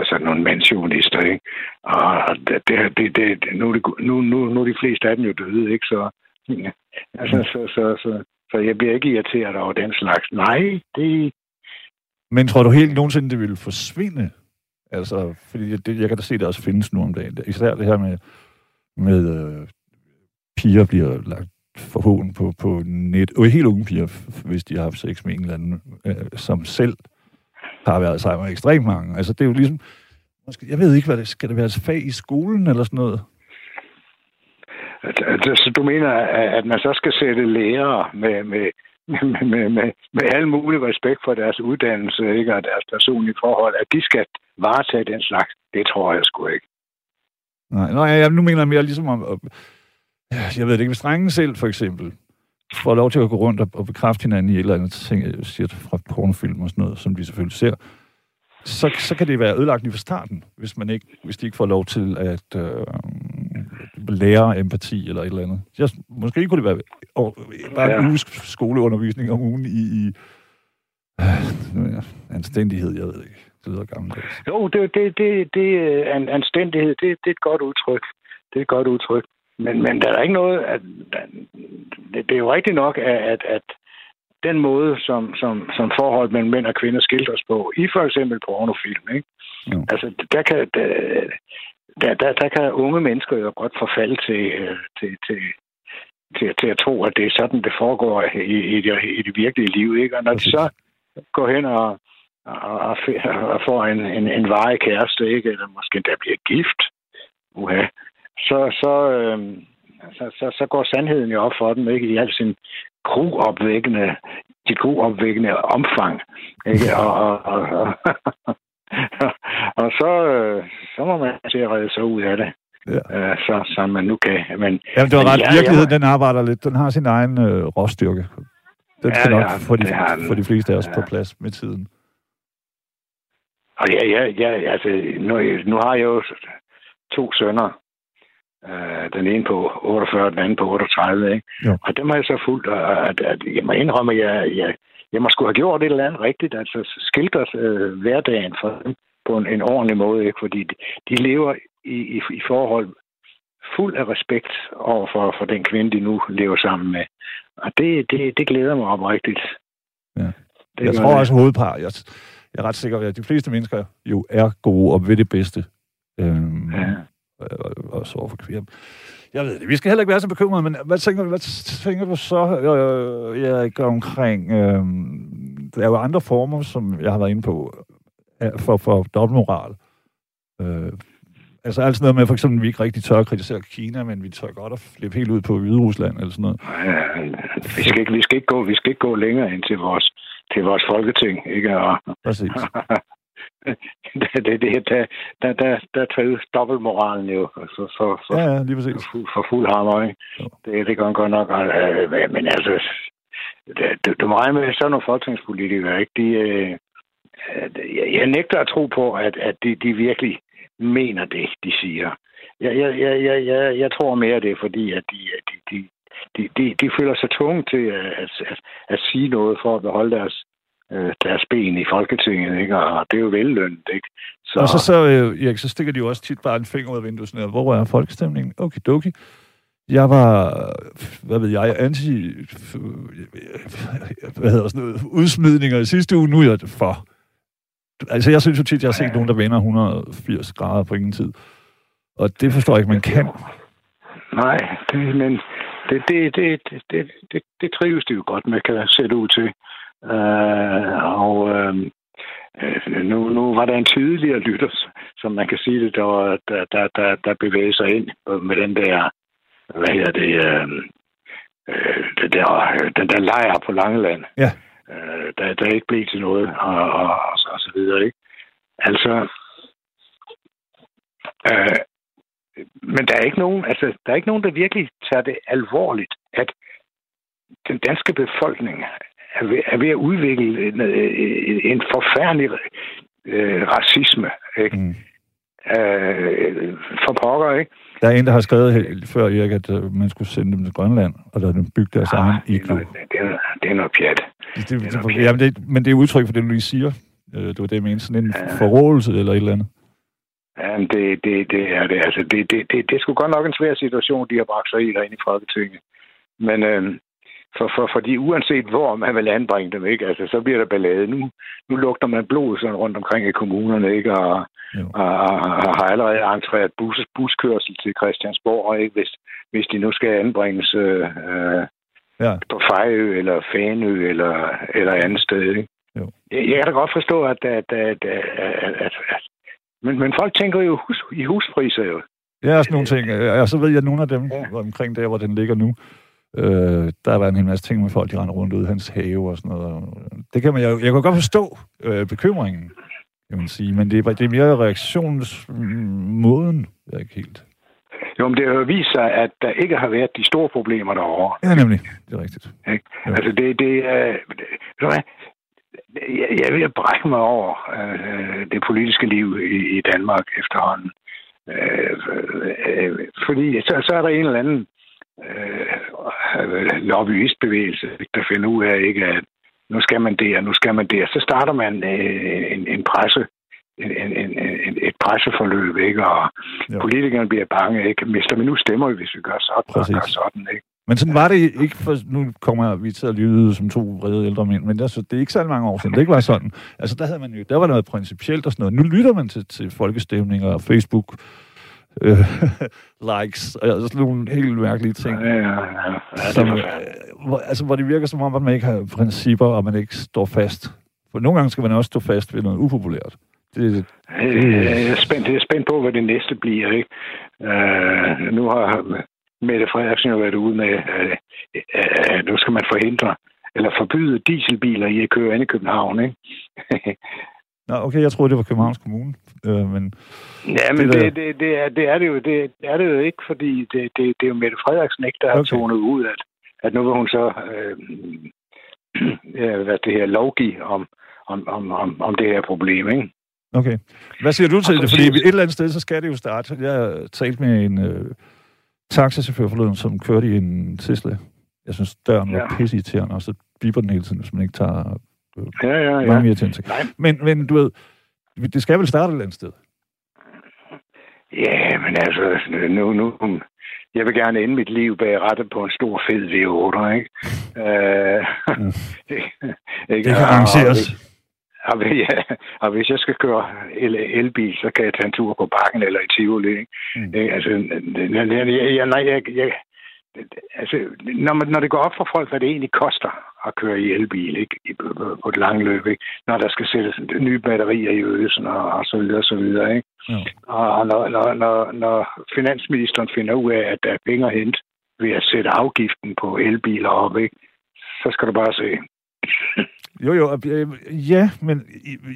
sådan nogle mandsjonister, ikke? Og det, det, det, nu, nu, nu, nu er de fleste af dem jo døde, ikke? Så, ja. altså, så, så, så, så jeg bliver ikke irriteret over den slags. Nej, det... Men tror du helt nogensinde, det vil forsvinde? Altså, fordi det, jeg kan da se, at det også findes nu om dagen. Især det her med, med øh, piger bliver lagt for hånden på, på net. Og helt unge piger, hvis de har haft sex med en eller anden, øh, som selv har været sammen med ekstremt mange. Altså, det er jo ligesom... Måske, jeg ved ikke, hvad det skal det være et fag i skolen eller sådan noget? Så altså, du mener, at man så skal sætte lærere med, med, med, med, med, med al mulig respekt for deres uddannelse ikke, og deres personlige forhold, at de skal varetage den slags? Det tror jeg sgu ikke. Nej, nej jeg, nu mener jeg mere ligesom om... Jeg ved det ikke, hvis drengen selv for eksempel får lov til at gå rundt og, og bekræfte hinanden i et eller andet ting, jeg siger fra pornofilm og sådan noget, som de selvfølgelig ser, så, så kan det være ødelagt lige fra starten, hvis, man ikke, hvis de ikke får lov til at øh, lære empati eller et eller andet. Jeg, måske kunne det være og, bare ja. en uges skoleundervisning om ugen i, i øh, anstændighed, jeg ved ikke. Det lyder gammeldags. Jo, det, det, det, det, an, anstændighed, det, det er et godt udtryk. Det er et godt udtryk. Men, men der er ikke noget... At, det, det er jo rigtigt nok, at, at, at den måde, som, som, som forhold mellem mænd og kvinder skildres på, i for eksempel pornofilm, ikke? Jo. Altså, der kan, der, der, der, der kan unge mennesker jo godt forfalde til, øh, til, til, til, til at tro, at det er sådan, det foregår i, i, det, i det virkelige liv. Ikke? Og når de så går hen og, og, og får en, en, en varig kæreste, ikke? eller måske der bliver gift, uha, så, så, øh, så, så, så går sandheden jo op for dem, ikke? I al sin gruopvækkende, de gruopvækkende omfang. Ikke? Og, og, og, og, og så, øh, så må man til at redde sig ud af det. Ja. Øh, så, så man nu kan... Men, Jamen, det var ret. Ja, Virkeligheden, ja, den arbejder lidt. Den har sin egen øh, råstyrke. Den skal ja, nok få de, for de fleste af os ja. på plads med tiden. Og ja, ja, ja altså, nu, nu har jeg jo to sønner, Øh, den ene på 48, den anden på 38. Ikke? Jo. Og dem har jeg så fuldt, at, at jeg må indrømme, at jeg, jeg, jeg må skulle have gjort et eller andet rigtigt, altså skildret øh, hverdagen for dem på en, en ordentlig måde, ikke? fordi de, de lever i, i, i forhold fuld af respekt over for, for den kvinde, de nu lever sammen med. Og det, det, det glæder mig oprigtigt. Ja. Det jeg tror det. også hovedpar, jeg, jeg er ret sikker, at de fleste mennesker jo er gode og ved det bedste. Øhm, ja og så for kvinder. Jeg ved det. Vi skal heller ikke være så bekymrede, men hvad tænker, hvad tænker du så øh, jeg går omkring? Øh, der er jo andre former, som jeg har været inde på, for, for dobbeltmoral. Øh, altså alt sådan noget med, for eksempel, at vi ikke rigtig tør at kritisere Kina, men vi tør godt at flippe helt ud på Hvide Rusland eller sådan noget. Ja, vi, skal ikke, vi, skal ikke gå, vi skal ikke gå længere ind til vores, til vores folketing, ikke? Og, Præcis. det, det, det, der, der, der, der trives dobbeltmoralen jo for, for, for, ja, ja, lige præcis. for, for fuld hammer. Ikke? Det, det gør godt nok. Øh, men altså, du, du må regne med sådan nogle folketingspolitikere, ikke? De, øh, jeg, jeg nægter at tro på, at, at de, de virkelig mener det, de siger. Jeg, jeg, jeg, jeg, jeg, jeg tror mere det, fordi at de, de, de, de, de, de føler sig tvunget til at, at, at sige noget for at beholde deres øh, deres ben i Folketinget, ikke? og det er jo vellønnet. Ikke? Så... Og så, så, øh, Erik, så stikker de jo også tit bare en finger ud af vinduet, sådan, hvor er folkestemningen? Okay, doki. Jeg var, hvad ved jeg, anti, hvad hedder sådan noget, udsmidninger i sidste uge, nu er jeg for. Altså, jeg synes jo tit, jeg har set nogen, der vender 180 grader på ingen tid. Og det forstår jeg ikke, man kan. Nej, det, men det, det, det, det, det, det trives det jo godt med, kan jeg sætte ud til. Øh, og øh, øh, nu, nu var der en tydeligere lytter, som man kan sige det, der, der, der, der, der bevægede sig ind med den der, hvad hedder det, øh, øh, det der, den der lejr på Langeland. Ja. Øh, der, der ikke blev til noget, og, og, og, så, og så videre, ikke? Altså, øh, men der er ikke nogen, altså, der er ikke nogen, der virkelig tager det alvorligt, at den danske befolkning er ved, er ved at udvikle en, en forfærdelig øh, racisme. Ikke? Mm. Øh, for pokker, ikke? Der er en, der har skrevet før, Erik, at øh, man skulle sende dem til Grønland, og der dem bygge deres ah, egen iglo. Det, det, er, det er noget pjat. Det, det, det, er noget pjat. Jamen, det, men det er udtryk for det, du lige siger. Øh, det var det, jeg mente. Sådan en ja. forrådelse eller et eller andet. Ja, det, det, det er det. Altså, det, det, det, det er sgu godt nok en svær situation, de har bragt sig i derinde i Folketinget. Men øh, for, for, fordi uanset hvor man vil anbringe dem, ikke? Altså, så bliver der ballade. Nu, nu lugter man blod sådan rundt omkring i kommunerne, ikke? Og, og, og, og har allerede entreret bus, buskørsel til Christiansborg, ikke? Hvis, hvis de nu skal anbringes øh, ja. på Fejø eller Fanø eller, eller andet sted, ikke? Jo. Jeg, kan da godt forstå, at, at, at, at, at, at, at men, men folk tænker jo hus, i huspriser jo. Ja, sådan nogle ting. Og så ved jeg, at nogle af dem ja. omkring der, hvor den ligger nu, Øh, der været en hel masse ting med folk, de render rundt ud i hans have og sådan noget. Det kan man, jeg, jeg kan godt forstå øh, bekymringen, kan man sige, men det er, det er mere reaktionsmåden, jeg er ikke helt. Jo, men det har jo vist sig, at der ikke har været de store problemer derovre. Ja, nemlig. Det er rigtigt. Ikke? Altså, det, det, øh, det jeg, jeg vil brække mig over øh, det politiske liv i, i Danmark efterhånden. Øh, øh, fordi så, så er der en eller anden øh, lobbyistbevægelse, der finder ud af, ikke, at nu skal man det, og nu skal man det. Så starter man øh, en, en presse, en, en, en, et presseforløb, ikke? Og jo. politikerne bliver bange, ikke? Mister vi nu stemmer, hvis vi gør sådan, Præcis. og gør sådan, ikke? Men sådan var det ikke, for nu kommer vi til at lyde som to vrede ældre mænd, men altså, det er ikke så mange år siden, det ikke var sådan. Altså, der havde man jo, der var noget principielt og sådan noget. Nu lytter man til, til folkestemninger og Facebook øh, likes, og sådan nogle helt mærkelige ting. Ja, ja, ja. ja som, øh, hvor, altså, hvor det virker som om, at man ikke har principper, og man ikke står fast. For nogle gange skal man også stå fast ved noget upopulært. Det, det, jeg, er spændt, jeg er spændt på, hvad det næste bliver. Ikke? Uh, nu har Mette Frederiksen jo været ude med, at uh, uh, nu skal man forhindre eller forbyde dieselbiler i at køre ind i København. Ikke? Nå, okay, jeg troede, det var Københavns Kommune. Øh, men ja, men det, det, det, det, er, det, er det, jo, det er det jo ikke, fordi det, det, det er jo Mette Frederiksen ikke, der har okay. tonet ud, at, at nu vil hun så øh, ja, hvad det her lovgive om, om, om, om, om det her problem, ikke? Okay. Hvad siger du til det? Fordi et eller andet sted, så skal det jo starte. Jeg har talt med en øh, taxachauffør forleden, som kørte i en Tesla. Jeg synes, døren var ja. pisseirriterende, og så biber den hele tiden, hvis man ikke tager Ja, ja, ja. Mange mere ting. Men, men du ved, det skal vel starte et eller andet sted? Ja, men altså, nu, nu, jeg vil gerne ende mit liv bag rettet på en stor fed V8, ikke? Øh, mm. ikke? Det kan arrangeres. Og, ja, og hvis jeg skal køre el, elbil, så kan jeg tage en tur på bakken eller i Tivoli. Ikke? Mm. Altså, jeg, jeg, nej, jeg, jeg, altså, når, man, når det går op for folk, hvad det egentlig koster at køre i elbil ikke? I, på, på et langt løb, ikke? når der skal sættes nye batterier i øvelsen og, og så videre, og så videre. Ikke? Ja. Og når, når, når, når finansministeren finder ud af, at der er penge at hente ved at sætte afgiften på elbiler op, ikke? så skal du bare se. Jo, jo, øh, ja, men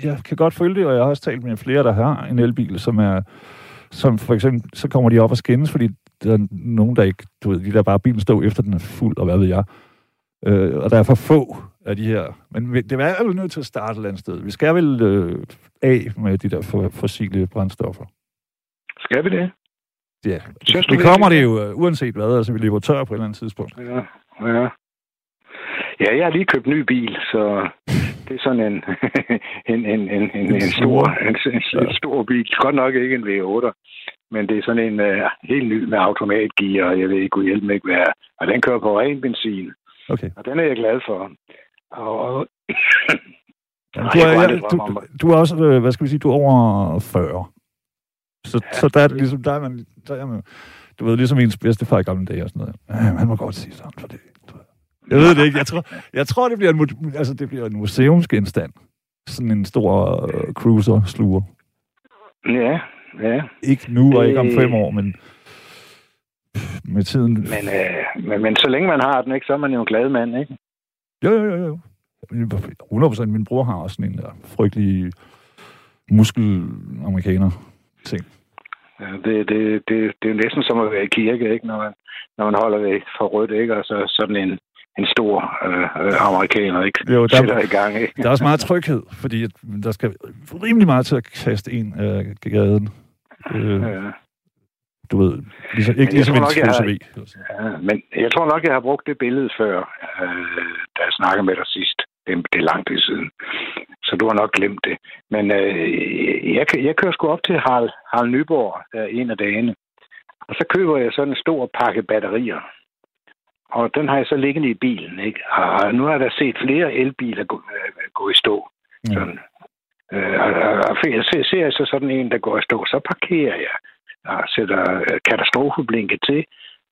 jeg kan godt følge det, og jeg har også talt med flere, der har en elbil, som er, som for eksempel, så kommer de op og skændes, fordi der er nogen, der ikke, du ved, de der bare bilen stå efter den er fuld, og hvad ved jeg. Øh, og der er for få af de her. Men det er jo nødt til at starte et eller andet sted. Vi skal vel øh, af med de der fossile brændstoffer. Skal vi det? Ja, det, det kommer det jo uh, uanset hvad. Altså, vi lever tør på et eller andet tidspunkt. Ja, ja. Ja, jeg har lige købt en ny bil, så det er sådan en, en, en, en, en, en, stor, en, en, en stor bil. Godt nok ikke en V8, men det er sådan en uh, helt ny med automatgear, og jeg ved ikke, kunne hjælpe mig ikke være. Og den kører på ren benzin. Okay. Og den er jeg glad for. Og, du, er, ja, du, du er også, øh, hvad skal vi sige, du er over 40. Så, ja, så der er det ligesom, der er man, der er man, du ved, ligesom ens bedstefar i gamle dage og sådan noget. Ja, man må godt sige sådan, for det. Jeg ved det ikke. Jeg tror, jeg tror det, bliver en, altså, det bliver en museumsgenstand. sådan en stor uh, cruiser-sluger. Ja, ja. Ikke nu og ikke om fem år, men med tiden... Men, øh, men, men så længe man har den, ikke, så er man jo en glad mand, ikke? Jo, jo, jo, jo. 100% min bror har også sådan en der frygtelig muskel-amerikaner ting. Ja, det, det, det, det er jo næsten som at være i kirke, ikke? Når man, når man holder det for rødt, ikke? Og så sådan en, en stor øh, øh, amerikaner, ikke? Jo, der, Sætter i gang, ikke? der er også meget tryghed, fordi at der skal rimelig meget til at kaste en af gaden. Øh, Ja. du ved, ligesom, ikke ligesom en TCV. Ja, men jeg tror nok, jeg har brugt det billede før, øh, da jeg snakkede med dig sidst. Det, det er lang tid siden. Så du har nok glemt det. Men øh, jeg, jeg kører sgu op til Harald, Harald Nyborg øh, en af dagene. Og så køber jeg sådan en stor pakke batterier. Og den har jeg så liggende i bilen. Ikke? Og nu har jeg da set flere elbiler gå, øh, gå i stå. Ja. Sådan. Øh, og, ser, ser jeg så sådan en, der går i stå, så parkerer jeg og sætter øh, katastrofeblinket til,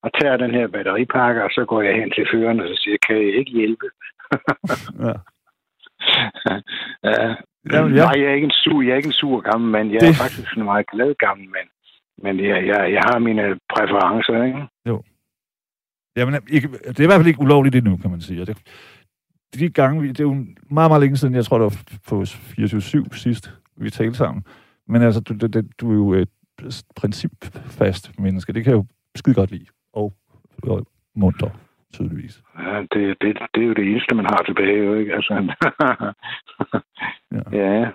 og tager den her batteripakke, og så går jeg hen til føreren, og så siger, kan jeg ikke hjælpe? Ja. ja. Jamen, ja. Nej, jeg er ikke en sur, jeg er ikke en sur gammel mand. Jeg Det- er faktisk en meget glad gammel mand. Men jeg, jeg, jeg har mine præferencer, ikke? Jamen, ikke, det er i hvert fald ikke ulovligt endnu, kan man sige. Og Det, de gange, vi, det er jo meget, meget længe siden, jeg tror, det var på 24-7 sidst, vi talte sammen. Men altså, du, du, du er jo et principfast menneske. Det kan jeg jo skide godt lide. Og, og munter, tydeligvis. Ja, det, det, det er jo det eneste, man har tilbage, jo, ikke? Altså, Ja. ja.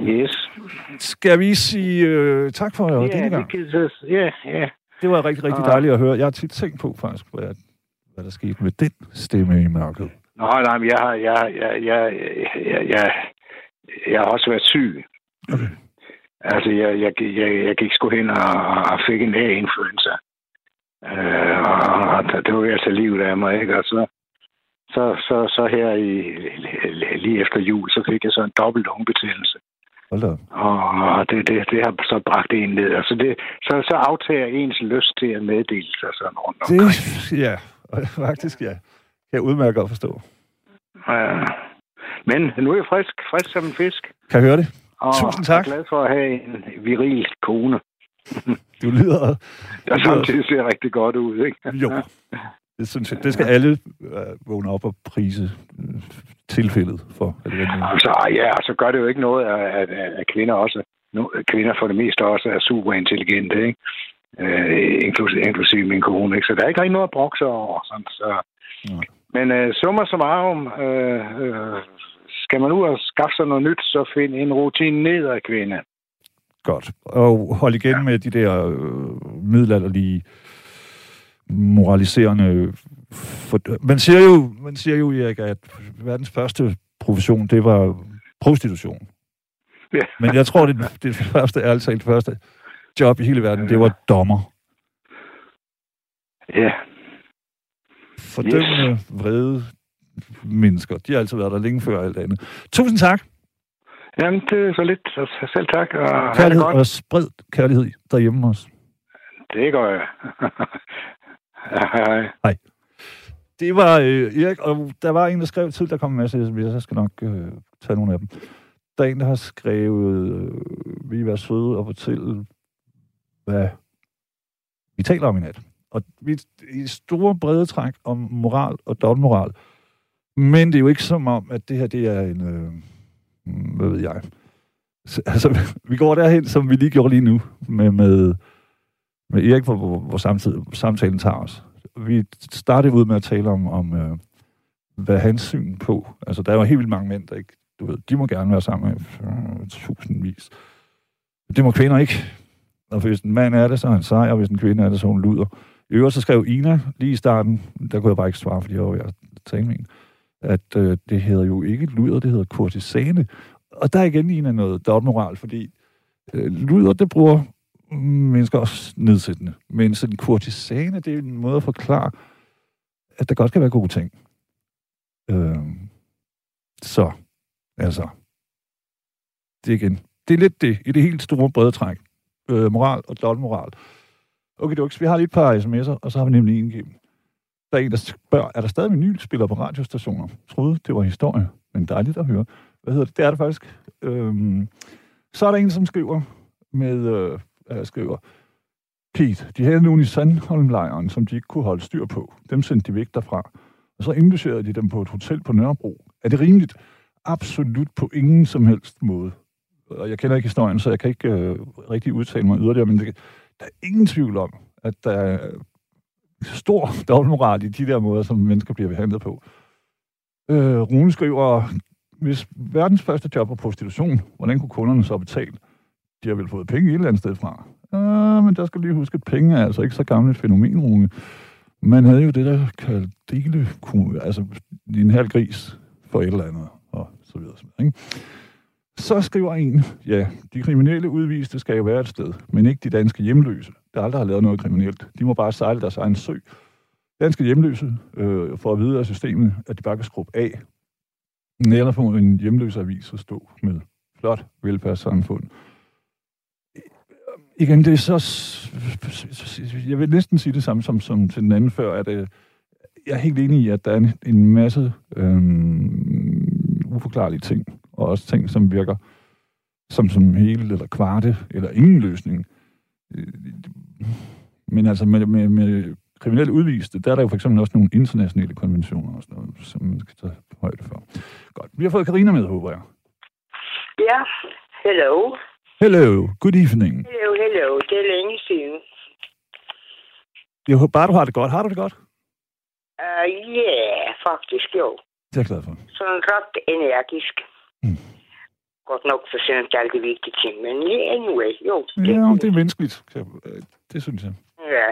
Yes. Skal vi sige øh, tak for ja, denne gang? det ja, ja. Det var rigtig, rigtig Ah. dejligt at høre. Jeg har tit tænkt på, faktisk, hvad, hvad der skete med den stemme i mørket. Nå, nej, men jeg har, jeg, jeg, jeg, jeg, jeg, jeg har også været syg. Okay. Altså, jeg, jeg, jeg, jeg gik sgu hen og, og fik en A-influenza. Øh, og, det var altså livet af mig, ikke? Og så, så, så, så her i, lige efter jul, så fik jeg så en dobbelt lungebetændelse. Hold da. Og det, det, det har så bragt en ned. Altså det, så, så aftager ens lyst til at meddele sig sådan rundt omkring. Det, ja, faktisk ja. Jeg udmærket godt forstå. Ja. Men nu er jeg frisk, frisk som en fisk. Kan jeg høre det? Og Tusind tak. Jeg er glad for at have en viril kone, Du lyder... der samtidig ser rigtig godt ud. Ikke? Jo. Det, synes jeg, det skal alle øh, vågne op og prise øh, tilfældet for. Er det, Altså, ja, så gør det jo ikke noget, at, at, at kvinder også, nu, kvinder for det meste også er super intelligente, ikke? Øh, inklusive, inklusive min kone, ikke? Så der er ikke rigtig noget at brokse over. Sådan, så. Nej. Men øh, summa summarum, øh, øh, skal man ud og skaffe sig noget nyt, så find en rutine ned af kvinde. Godt. Og hold igen ja. med de der øh, middelalderlige moraliserende... For, man siger jo, man siger jo, Erik, at verdens første profession, det var prostitution. Ja. Men jeg tror, det, det første, ærligt talt, første job i hele verden, det var dommer. Ja, Fordømmende, yes. vrede mennesker. De har altid været der længe før alt andet. Tusind tak. jamen det er så lidt. Så selv tak, og ha' det Kærlighed godt. og spred kærlighed derhjemme også. Det gør jeg. ja, hej, hej. Det var øh, Erik, og der var en, der skrev til, der kom en masse sms'er, jeg skal nok øh, tage nogle af dem. Der er en, der har skrevet, øh, vi er søde og fortælle, hvad vi taler om i nat. Og vi i store brede træk om moral og dobbeltmoral. Men det er jo ikke som om, at det her det er en, øh, hmm, hvad ved jeg. Så, altså, vi går derhen, som vi lige gjorde lige nu, med, med, men Erik, hvor, hvor, hvor samtidig, samtalen tager os vi startede ud med at tale om, om øh, hvad hans syn på. Altså, der er jo helt vildt mange mænd, der ikke, du ved, de må gerne være sammen med øh, tusindvis. Det må kvinder ikke. Og hvis en mand er det, så er han sej, og hvis en kvinde er det, så hun luder. I øvrigt så skrev Ina lige i starten, der kunne jeg bare ikke svare, fordi jeg var ved at tale med en, at øh, det hedder jo ikke luder, det hedder kurtisane. Og der er igen Ina noget dobbeltmoral, fordi øh, luder, det bruger mennesker også nedsættende. Men sådan kurtisane, det er en måde at forklare, at der godt kan være gode ting. Øh, så, altså, det er igen, det er lidt det, i det helt store brede træk. Øh, moral og dobbeltmoral. Okay, duks, vi har lige et par sms'er, og så har vi nemlig en gennem. Der er en, der spørger, er der stadig vinylspillere på radiostationer? Jeg troede, det var historie, men dejligt at høre. Hvad hedder det? Det er det faktisk. Øhm, så er der en, som skriver med, øh, øh, skriver, Pete, de havde nogen i Sandholmlejren, som de ikke kunne holde styr på. Dem sendte de væk derfra. Og så indlogerede de dem på et hotel på Nørrebro. Er det rimeligt? Absolut på ingen som helst måde. Og jeg kender ikke historien, så jeg kan ikke øh, rigtig udtale mig yderligere, men det, der er ingen tvivl om, at der er stor dobbeltmoral i de der måder, som mennesker bliver behandlet på. Øh, Rune skriver, hvis verdens første job var prostitution, hvordan kunne kunderne så betale? De har vel fået penge et eller andet sted fra. Ah, men der skal lige huske, at penge er altså ikke så gammelt et fænomen, Rune. Man havde jo det, der kaldte dele, altså en halv gris for et eller andet, og så videre. Så, videre, ikke? så skriver en, ja, de kriminelle udviste skal jo være et sted, men ikke de danske hjemløse, der aldrig har lavet noget kriminelt. De må bare sejle deres egen sø. Danske hjemløse øh, får at vide af systemet, at de bare kan skrubbe af. Eller få en hjemløseavis at stå med flot velfærdssamfund igen, det er så... Jeg vil næsten sige det samme som, som til den anden før, at øh, jeg er helt enig i, at der er en, en masse øhm, uforklarlige ting, og også ting, som virker som, som hele eller kvarte, eller ingen løsning. Øh, men altså med, med, med kriminelle udviste, der er der jo for eksempel også nogle internationale konventioner, og sådan noget, som man skal tage højde for. Godt. Vi har fået Karina med, håber jeg. Ja, hello. Hello, good evening. Hello, hello. Det er længe siden. Jeg håber bare, du har det godt. Har du det godt? Ja, uh, yeah, faktisk jo. Det er jeg glad for. Sådan ret energisk. Mm. Godt nok for sent alt det vigtige ting, men yeah, anyway, jo. Det, ja, det er menneskeligt. Det synes jeg. Ja.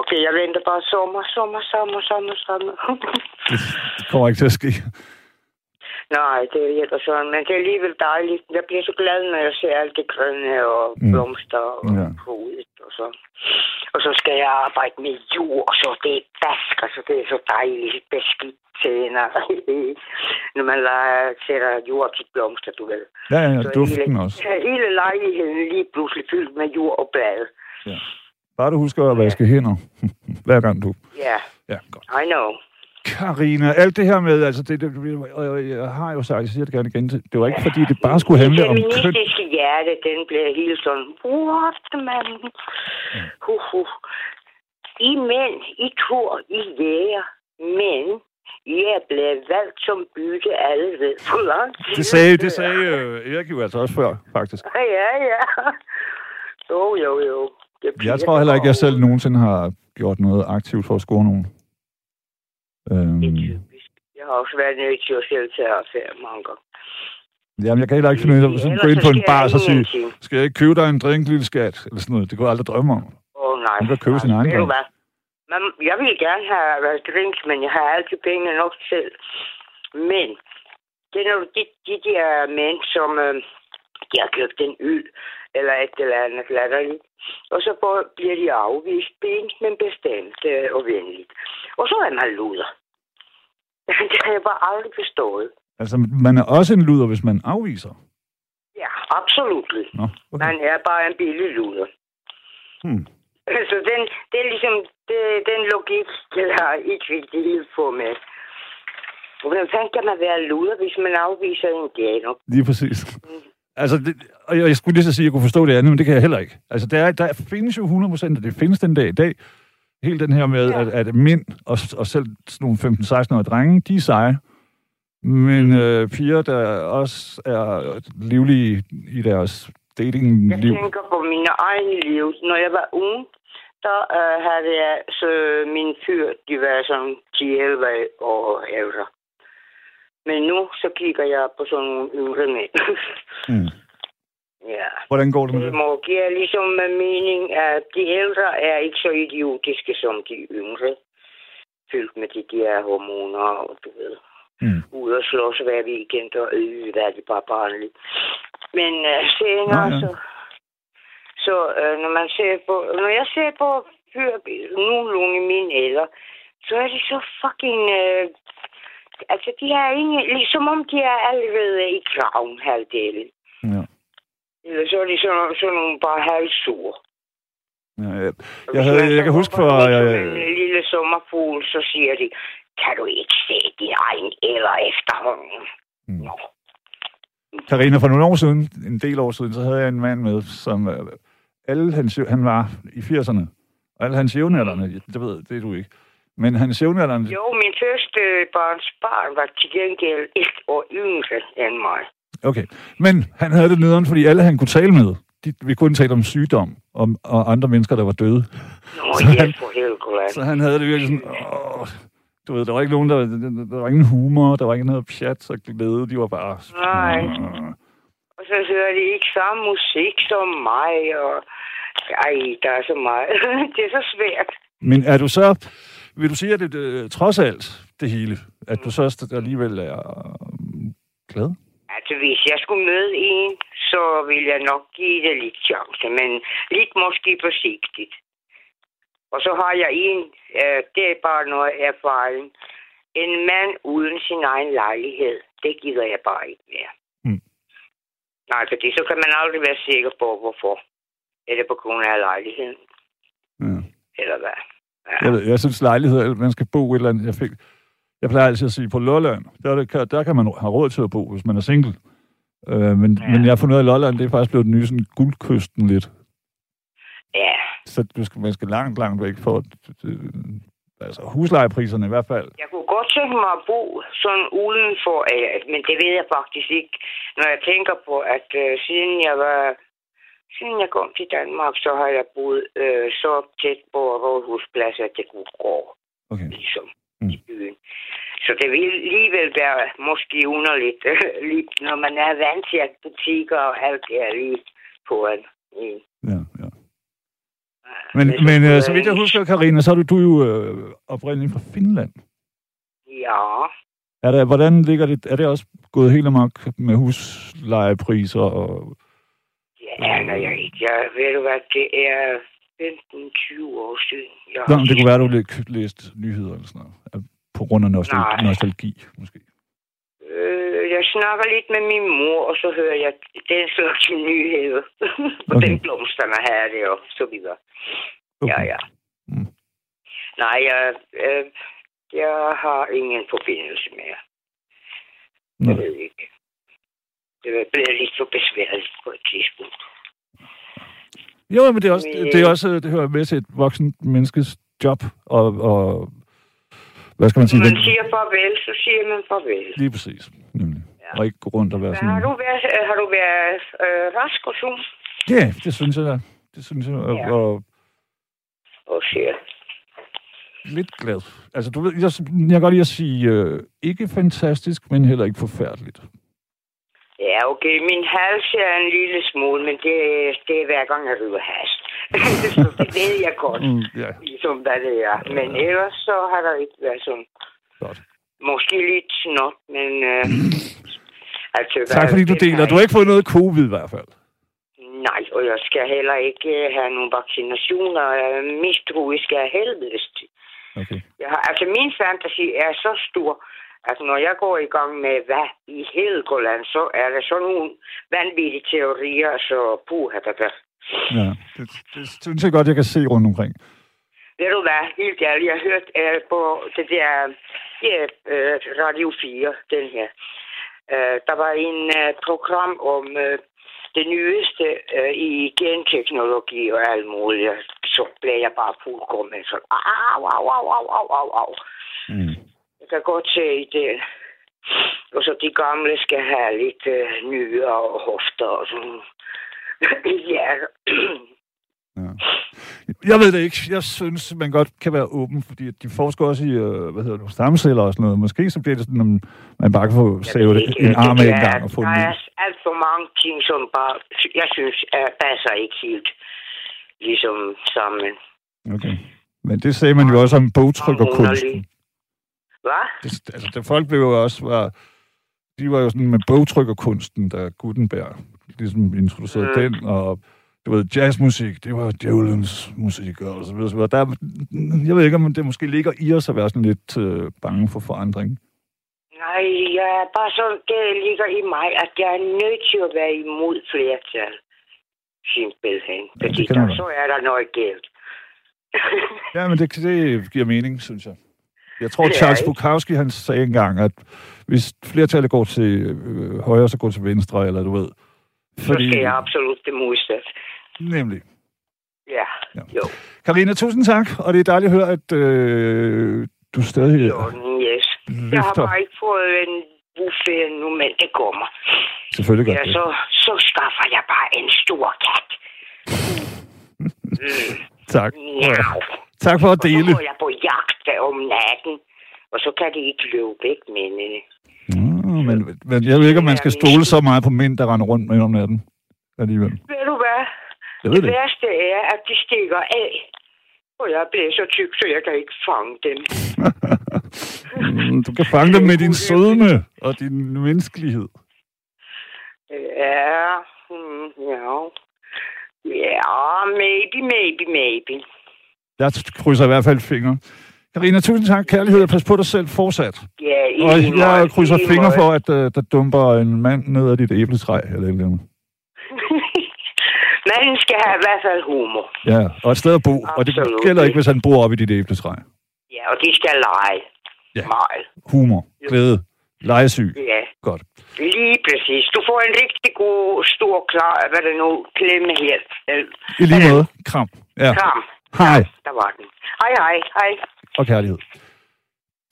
Okay, jeg venter bare sommer, sommer, sommer, sommer, sommer. det kommer ikke til at ske. Nej, det er helt sådan, men det er alligevel dejligt. Jeg bliver så glad, når jeg ser alt det grønne og mm. blomster og ja. og så. Og så skal jeg arbejde med jord, så det er bask, og så det er så dejligt beskidt tænder. når man lader, sætter jord til blomster, du ved. Ja, ja, duften hele, også. Hele lejligheden lige pludselig fyldt med jord og blade. Ja. Bare du husker at vaske ja. hænder, hver gang du... Ja, ja godt. I know. Karina, alt det her med, altså det, det, jeg har jo sagt, jeg siger det gerne igen, det var ikke fordi, det bare skulle handle om køn. Det hjerte, den bliver helt sådan, what, man? Huh, huh. I mænd, I tror, I jæger, men I er blevet valgt som bytte alle ved for lang tid. Det sagde, det sagde uh, Erik jo altså også før, faktisk. Ja, ja. Jo, jo, jo. Jeg tror heller ikke, jeg selv nogensinde har gjort noget aktivt for at score nogen. Øhm, det er typisk. Jeg har også været nødt til at selv tage affære mange gange. Jamen, jeg kan heller ikke finde ud af at gå ind på en bar og sige, skal jeg ikke købe dig en drink, lille skat? Eller sådan noget. Det kunne jeg aldrig drømme om. Åh, oh, nej. Man kan købe sin egen drink. Men jeg vil gerne have drinks, men jeg har altid penge nok selv. Men det er nogle de, de der mænd, som øh, de har købt en øl eller et eller andet latterligt. Og så bliver de afvist pænt, men bestemt øh, og venligt. Og så er man luder. det har jeg bare aldrig forstået. Altså, man er også en luder, hvis man afviser? Ja, absolut. Nå, okay. Man er bare en billig luder. Hmm. Så den, det er ligesom det, den logik, jeg har ikke rigtig få med. Hvordan fanden kan man være luder, hvis man afviser en gave? Lige præcis. Mm. Altså, det, og jeg, jeg skulle lige så sige, at jeg kunne forstå det andet, men det kan jeg heller ikke. Altså, der, der findes jo 100%, og det findes den dag i dag, Helt den her med, ja. at, at mænd og, og selv sådan nogle 15-16-årige drenge, de er seje. Men øh, piger, der også er livlige i deres dating-liv. Jeg tænker på mine egne liv. Når jeg var ung, der øh, havde jeg så min fyr, de var sådan 10-11 år ældre. Men nu så kigger jeg på sådan nogle yngre mænd. mm. Ja. Hvordan går det med det? Det må give ligesom mening, at de ældre er ikke så idiotiske som de yngre. Fyldt med de der hormoner, og du ved. Mm. Ud og slås hver weekend og øde, hvad de bare barnligt. Men uh, senere, ja, ja. så, så uh, når man ser på, når jeg ser på fyr, nogenlunde i min alder, så er de så fucking, uh, altså de er ingen, ligesom om de er allerede i graven halvdelen. Ja. Eller så er de sådan, sådan nogle bare halvsure. Ja, jeg, jeg, havde, jeg kan huske for... Jeg, jeg, en lille sommerfugl, så siger de, kan du ikke se din egen eller efterhånden? Mm. Karina, for nogle år siden, en del år siden, så havde jeg en mand med, som øh, alle hans, han var i 80'erne, og alle hans jævnaldrende, det ved det er du ikke, men hans jævnaldrende... Jo, min første barns barn var til gengæld et år yngre end mig. Okay, men han havde det nederen, fordi alle han kunne tale med, de, vi kunne tale om sygdom om, og andre mennesker, der var døde. Nå, så, han, for helvede. så han havde det virkelig sådan, åh, du ved, der var ikke nogen, der, der, der var ingen humor, der var ikke noget pjat og glæde, de var bare... Nej. Og så hører de ikke samme musik som mig, og ej, der er så meget. det er så svært. Men er du så, vil du sige, at det, det trods alt, det hele, at du så alligevel er glad? Altså, hvis jeg skulle møde en, så ville jeg nok give det lidt chance, men lidt måske forsigtigt. Og så har jeg en, øh, det er bare noget erfaring. En mand uden sin egen lejlighed, det gider jeg bare ikke mere. Mm. Nej, fordi så kan man aldrig være sikker på, hvorfor. Er det på grund af lejligheden? Ja. Eller hvad? Ja. Jeg, jeg synes, lejlighed, man skal bo et eller andet. Jeg, fik, jeg plejer altid at sige, på Lolland, der, der, der kan man have råd til at bo, hvis man er single. Øh, men, ja. men jeg har fundet ud af, at Lolland, det er faktisk blevet den nye sådan, guldkysten lidt. Ja. Så du skal, man skal langt, langt væk for altså huslejepriserne i hvert fald. Jeg kunne godt tænke mig at bo sådan uden for, men det ved jeg faktisk ikke. Når jeg tænker på, at uh, siden jeg var siden jeg kom til Danmark, så har jeg boet øh, så tæt på Rådhusplads, at det kunne gå. Okay. Ligesom mm. i byen. Så det vil alligevel være måske underligt, når man er vant til, at butikker og alt er lige på en. Ja, ja. Men, men øh, så vidt jeg husker, Karina, så er du, du er jo øh, oprindeligt fra Finland. Ja. Er det, hvordan ligger det? Er det også gået helt amok med huslejepriser? Og, ja, nej, jeg. Jeg ved du hvad, det er 15-20 år siden. Jeg Nå, det kunne være, du læst nyheder eller sådan noget. På grund af nostalgi, nostalgi måske. Øh, jeg snakker lidt med min mor, og så hører jeg den slags nyheder. og okay. den blomsterne her det og så videre. Okay. Ja, ja. Mm. Nej, jeg, øh, jeg har ingen forbindelse mere. Nej. Jeg ved ikke. Det bliver lidt for besværligt på et tidspunkt. Jo, men det er også, det, er også, det hører med til et voksen menneskes job og, og hvad skal man sige? Man siger farvel, så siger man farvel. Lige præcis. Nemlig. Ja. Og ikke gå rundt og være sådan... Har du været, øh, har du været øh, rask og sund? Ja, det synes jeg da. Det synes jeg. Og, ja. og, og siger. Lidt glad. Altså, du ved, jeg, jeg kan godt lide at sige, øh, ikke fantastisk, men heller ikke forfærdeligt. Ja, okay. Min hals er en lille smule, men det, det er hver gang, jeg ryger hast. så det ved jeg godt, mm, yeah. ligesom hvad det er. Men ellers så har der ikke været sådan. Godt. Måske lidt snot, men... Øh, altså, tak fordi du deler. Du har ikke fået noget covid i hvert fald. Nej, og jeg skal heller ikke have nogen vaccinationer. Misbrug skal jeg helvedes Okay. Jeg har, altså, min fantasi er så stor, Altså, når jeg går i gang med, hvad i Helgoland, så er der sådan nogle vanvittige teorier, så puha, der der. Ja, det, det synes jeg godt, jeg kan se rundt omkring. Ved du hvad, helt ærligt, jeg har hørt uh, på det der ja, uh, Radio 4, den her. Uh, der var en uh, program om uh, det nyeste uh, i genteknologi og alt muligt. Så blev jeg bare fuldkommen sådan, au, au, au, au, au, au, au. Mm. Jeg kan godt se det. Og så de gamle skal have lidt øh, nye og hofter og sådan. ja. ja. Jeg ved det ikke. Jeg synes, man godt kan være åben, fordi de forsker også i, øh, hvad hedder det, stamceller og sådan noget. Måske så bliver det sådan, at man bare kan få savet en arm af en gang og få Der er alt for mange ting, som bare, jeg synes, er, passer ikke helt ligesom sammen. Okay. Men det sagde man jo også om bogtrykkerkunsten. Hvad? Det, altså, det, folk blev jo også... Var, de var jo sådan med bogtrykkerkunsten, der Gutenberg ligesom introducerede mm. den, og du ved, jazzmusik, det var djævelens musik, og så videre, så videre. Der, jeg ved ikke, om det måske ligger i os at være sådan lidt øh, bange for forandring. Nej, jeg er bare så, det ligger i mig, at jeg er nødt til at være imod flertal. Simpelthen. Ja, Fordi der, så er der noget galt. ja, men det, det giver mening, synes jeg. Jeg tror, Charles Bukowski, han sagde engang, at hvis flertallet går til øh, højre, så går til venstre, eller du ved. Fordi... Så skal jeg absolut det modsatte. Nemlig. Ja, ja. jo. Karina, tusind tak, og det er dejligt at høre, at øh, du stadig... Jo, yes. Løfter. Jeg har bare ikke fået en buffet nu, men det kommer. Selvfølgelig godt ja, så, så skaffer jeg bare en stor kat. mm. tak. Ja. Tak for at dele. Og så går jeg på jagt om natten, og så kan det ikke løbe væk, mændene. Mm, men, men jeg ved ikke, om man skal stole så meget på mænd, der render rundt med om natten. Alligevel. Ved du hvad? Jeg ved det. det værste er, at de stikker af. Og jeg bliver så tyk, så jeg kan ikke fange dem. Mm, du kan fange dem med din sødme og din menneskelighed. Ja, mm, ja. Ja, maybe, maybe, maybe. Jeg krydser i hvert fald fingre. Karina, tusind tak. Kærlighed og pas på dig selv fortsat. Ja, i Og jeg krydser fingre for, at uh, der dumper en mand ned ad dit æbletræ, eller eller andet. Manden skal have i hvert fald humor. Ja, og et sted at bo. Absolut. Og det gælder ikke, hvis han bor oppe i dit æbletræ. Ja, og de skal lege. Ja. Meget. Humor, glæde, legesyg. Ja. Godt. Lige præcis. Du får en rigtig god, stor, klar, hvad det nu, klemme her. I lige måde. Kram. Ja. Kram. Hej. Ja, der var den. Hej, hej, hej. Og kærlighed.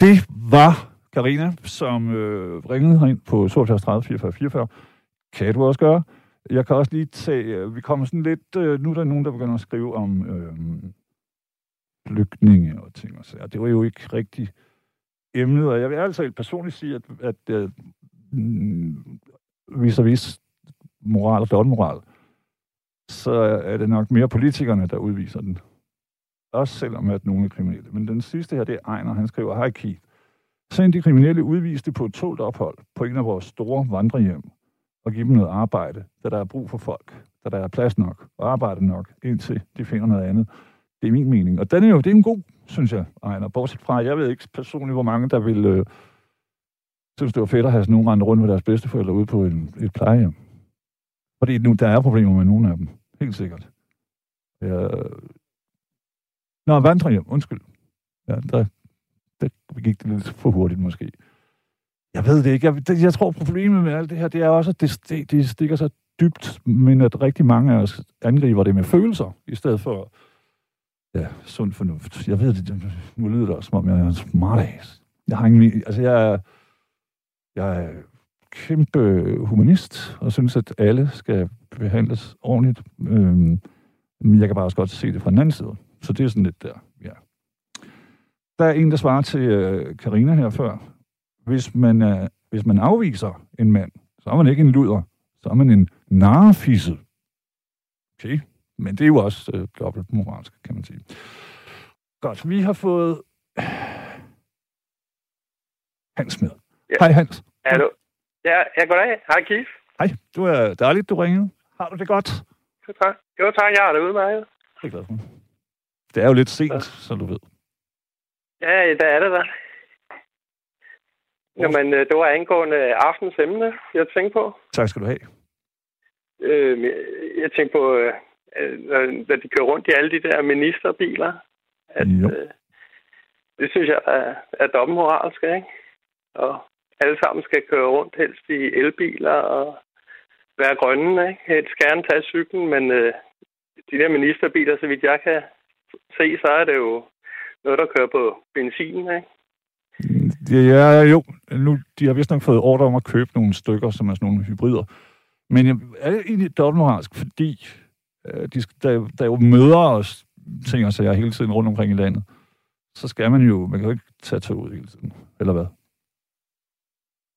Det var Karina, som øh, ringede herind på 72 30 44 44. Kan du også gøre? Jeg kan også lige tage, øh, vi kommer sådan lidt, øh, nu er der nogen, der begynder at skrive om øh, flygtninge og ting og sager. Det var jo ikke rigtig emnet, og jeg vil altså helt personligt sige, at, at øh, vis og vis moral og dobbeltmoral, så er det nok mere politikerne, der udviser den. Også selvom at nogle er kriminelle. Men den sidste her, det er Ejner, han skriver, Hej Keith, send de kriminelle udviste på et tålt ophold på en af vores store vandrehjem og give dem noget arbejde, da der er brug for folk, da der er plads nok og arbejde nok, indtil de finder noget andet. Det er min mening. Og den er jo, det er en god, synes jeg, Ejner. Bortset fra, jeg ved ikke personligt, hvor mange, der vil øh, synes, det var fedt at have sådan nogen rende rundt med deres bedsteforældre ude på en, et plejehjem. Fordi nu, der er problemer med nogle af dem. Helt sikkert. Jeg Nå, vandrehjem, undskyld. Ja, der, der gik det lidt for hurtigt måske. Jeg ved det ikke. Jeg, jeg tror, problemet med alt det her, det er også, at det, det, det stikker så dybt, men at rigtig mange af os angriber det med følelser, i stedet for ja, sund fornuft. Jeg ved det, nu lyder det også, som om jeg er en smartass. Jeg har ingen, altså jeg er, jeg er kæmpe humanist, og synes, at alle skal behandles ordentligt. Øhm, men jeg kan bare også godt se det fra den anden side. Så det er sådan lidt der, ja. Der er en, der svarer til øh, Karina her før, hvis man, uh, hvis man afviser en mand, så er man ikke en luder, så er man en narfisse. Okay, men det er jo også uh, dobbelt moralsk, kan man sige. Godt, vi har fået Hans med. Ja. Hej Hans. Hallo. Ja, ja goddag. Hej Keith. Hej, du er dejligt, du ringede. Har du det godt? Jo tak. Jo tak, jeg har det udmærket. Det er glad for. Det er jo lidt sent, ja. så du ved. Ja, det er det da. Jamen, øh, det var angående aftens emne, jeg tænkte på. Tak skal du have. Øh, jeg tænkte på, øh, når de kører rundt i alle de der ministerbiler, at øh, det synes jeg er, er dobbeltmoralsk, ikke? Og alle sammen skal køre rundt helst i elbiler og være grønne, ikke? Helst gerne tage cyklen, men øh, de der ministerbiler, så vidt jeg kan se, så er det jo noget, der kører på benzin, ikke? Ja, jo. Nu, de har vist nok fået ordre om at købe nogle stykker, som er sådan nogle hybrider. Men er det egentlig dobbeltmoralsk, fordi øh, de, der, der jo møder os ting og sager hele tiden rundt omkring i landet, så skal man jo, man kan jo ikke tage tog ud hele tiden, eller hvad?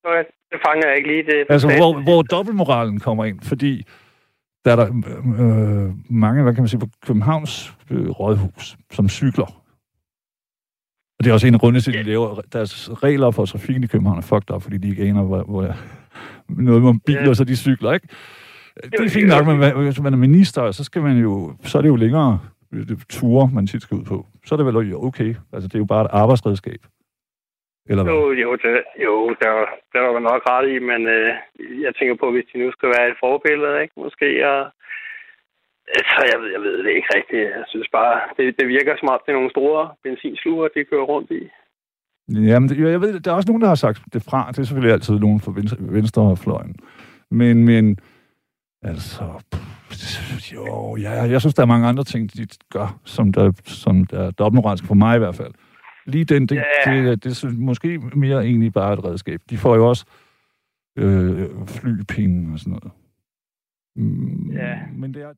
Okay, det fanger jeg ikke lige. Det altså, hvor, hvor dobbeltmoralen kommer ind, fordi der er der øh, mange, hvad kan man sige, på Københavns øh, rådhus, som cykler og det er også en af grundene til, at de laver deres regler for trafikken i København er fucked up, fordi de ikke aner, hvor, hvor jeg, noget med biler, ja. så de cykler, ikke? Det er fint nok, men hvis man er minister, så skal man jo, så er det jo længere ture, man tit skal ud på. Så er det vel okay. Altså, det er jo bare et arbejdsredskab. Eller hvad? Jo, jo, det, jo der, der var nok ret i, men øh, jeg tænker på, hvis de nu skal være et forbillede, ikke? Måske, og Altså, jeg ved, jeg ved det ikke rigtigt. Jeg synes bare, det, det virker som om, det er nogle store benzinsluger, de kører rundt i. Jamen, det, jeg ved, der er også nogen, der har sagt det fra. Det er selvfølgelig altid nogen fra venstre, venstrefløjen. Men, men altså, pff, jo, ja, jeg synes, der er mange andre ting, de gør, som der, som der er dobbeltmoralsk for mig i hvert fald. Lige den, det, yeah. det, det, det er måske mere egentlig bare et redskab. De får jo også øh, flypenge og sådan noget. Mm, ja. Men det er,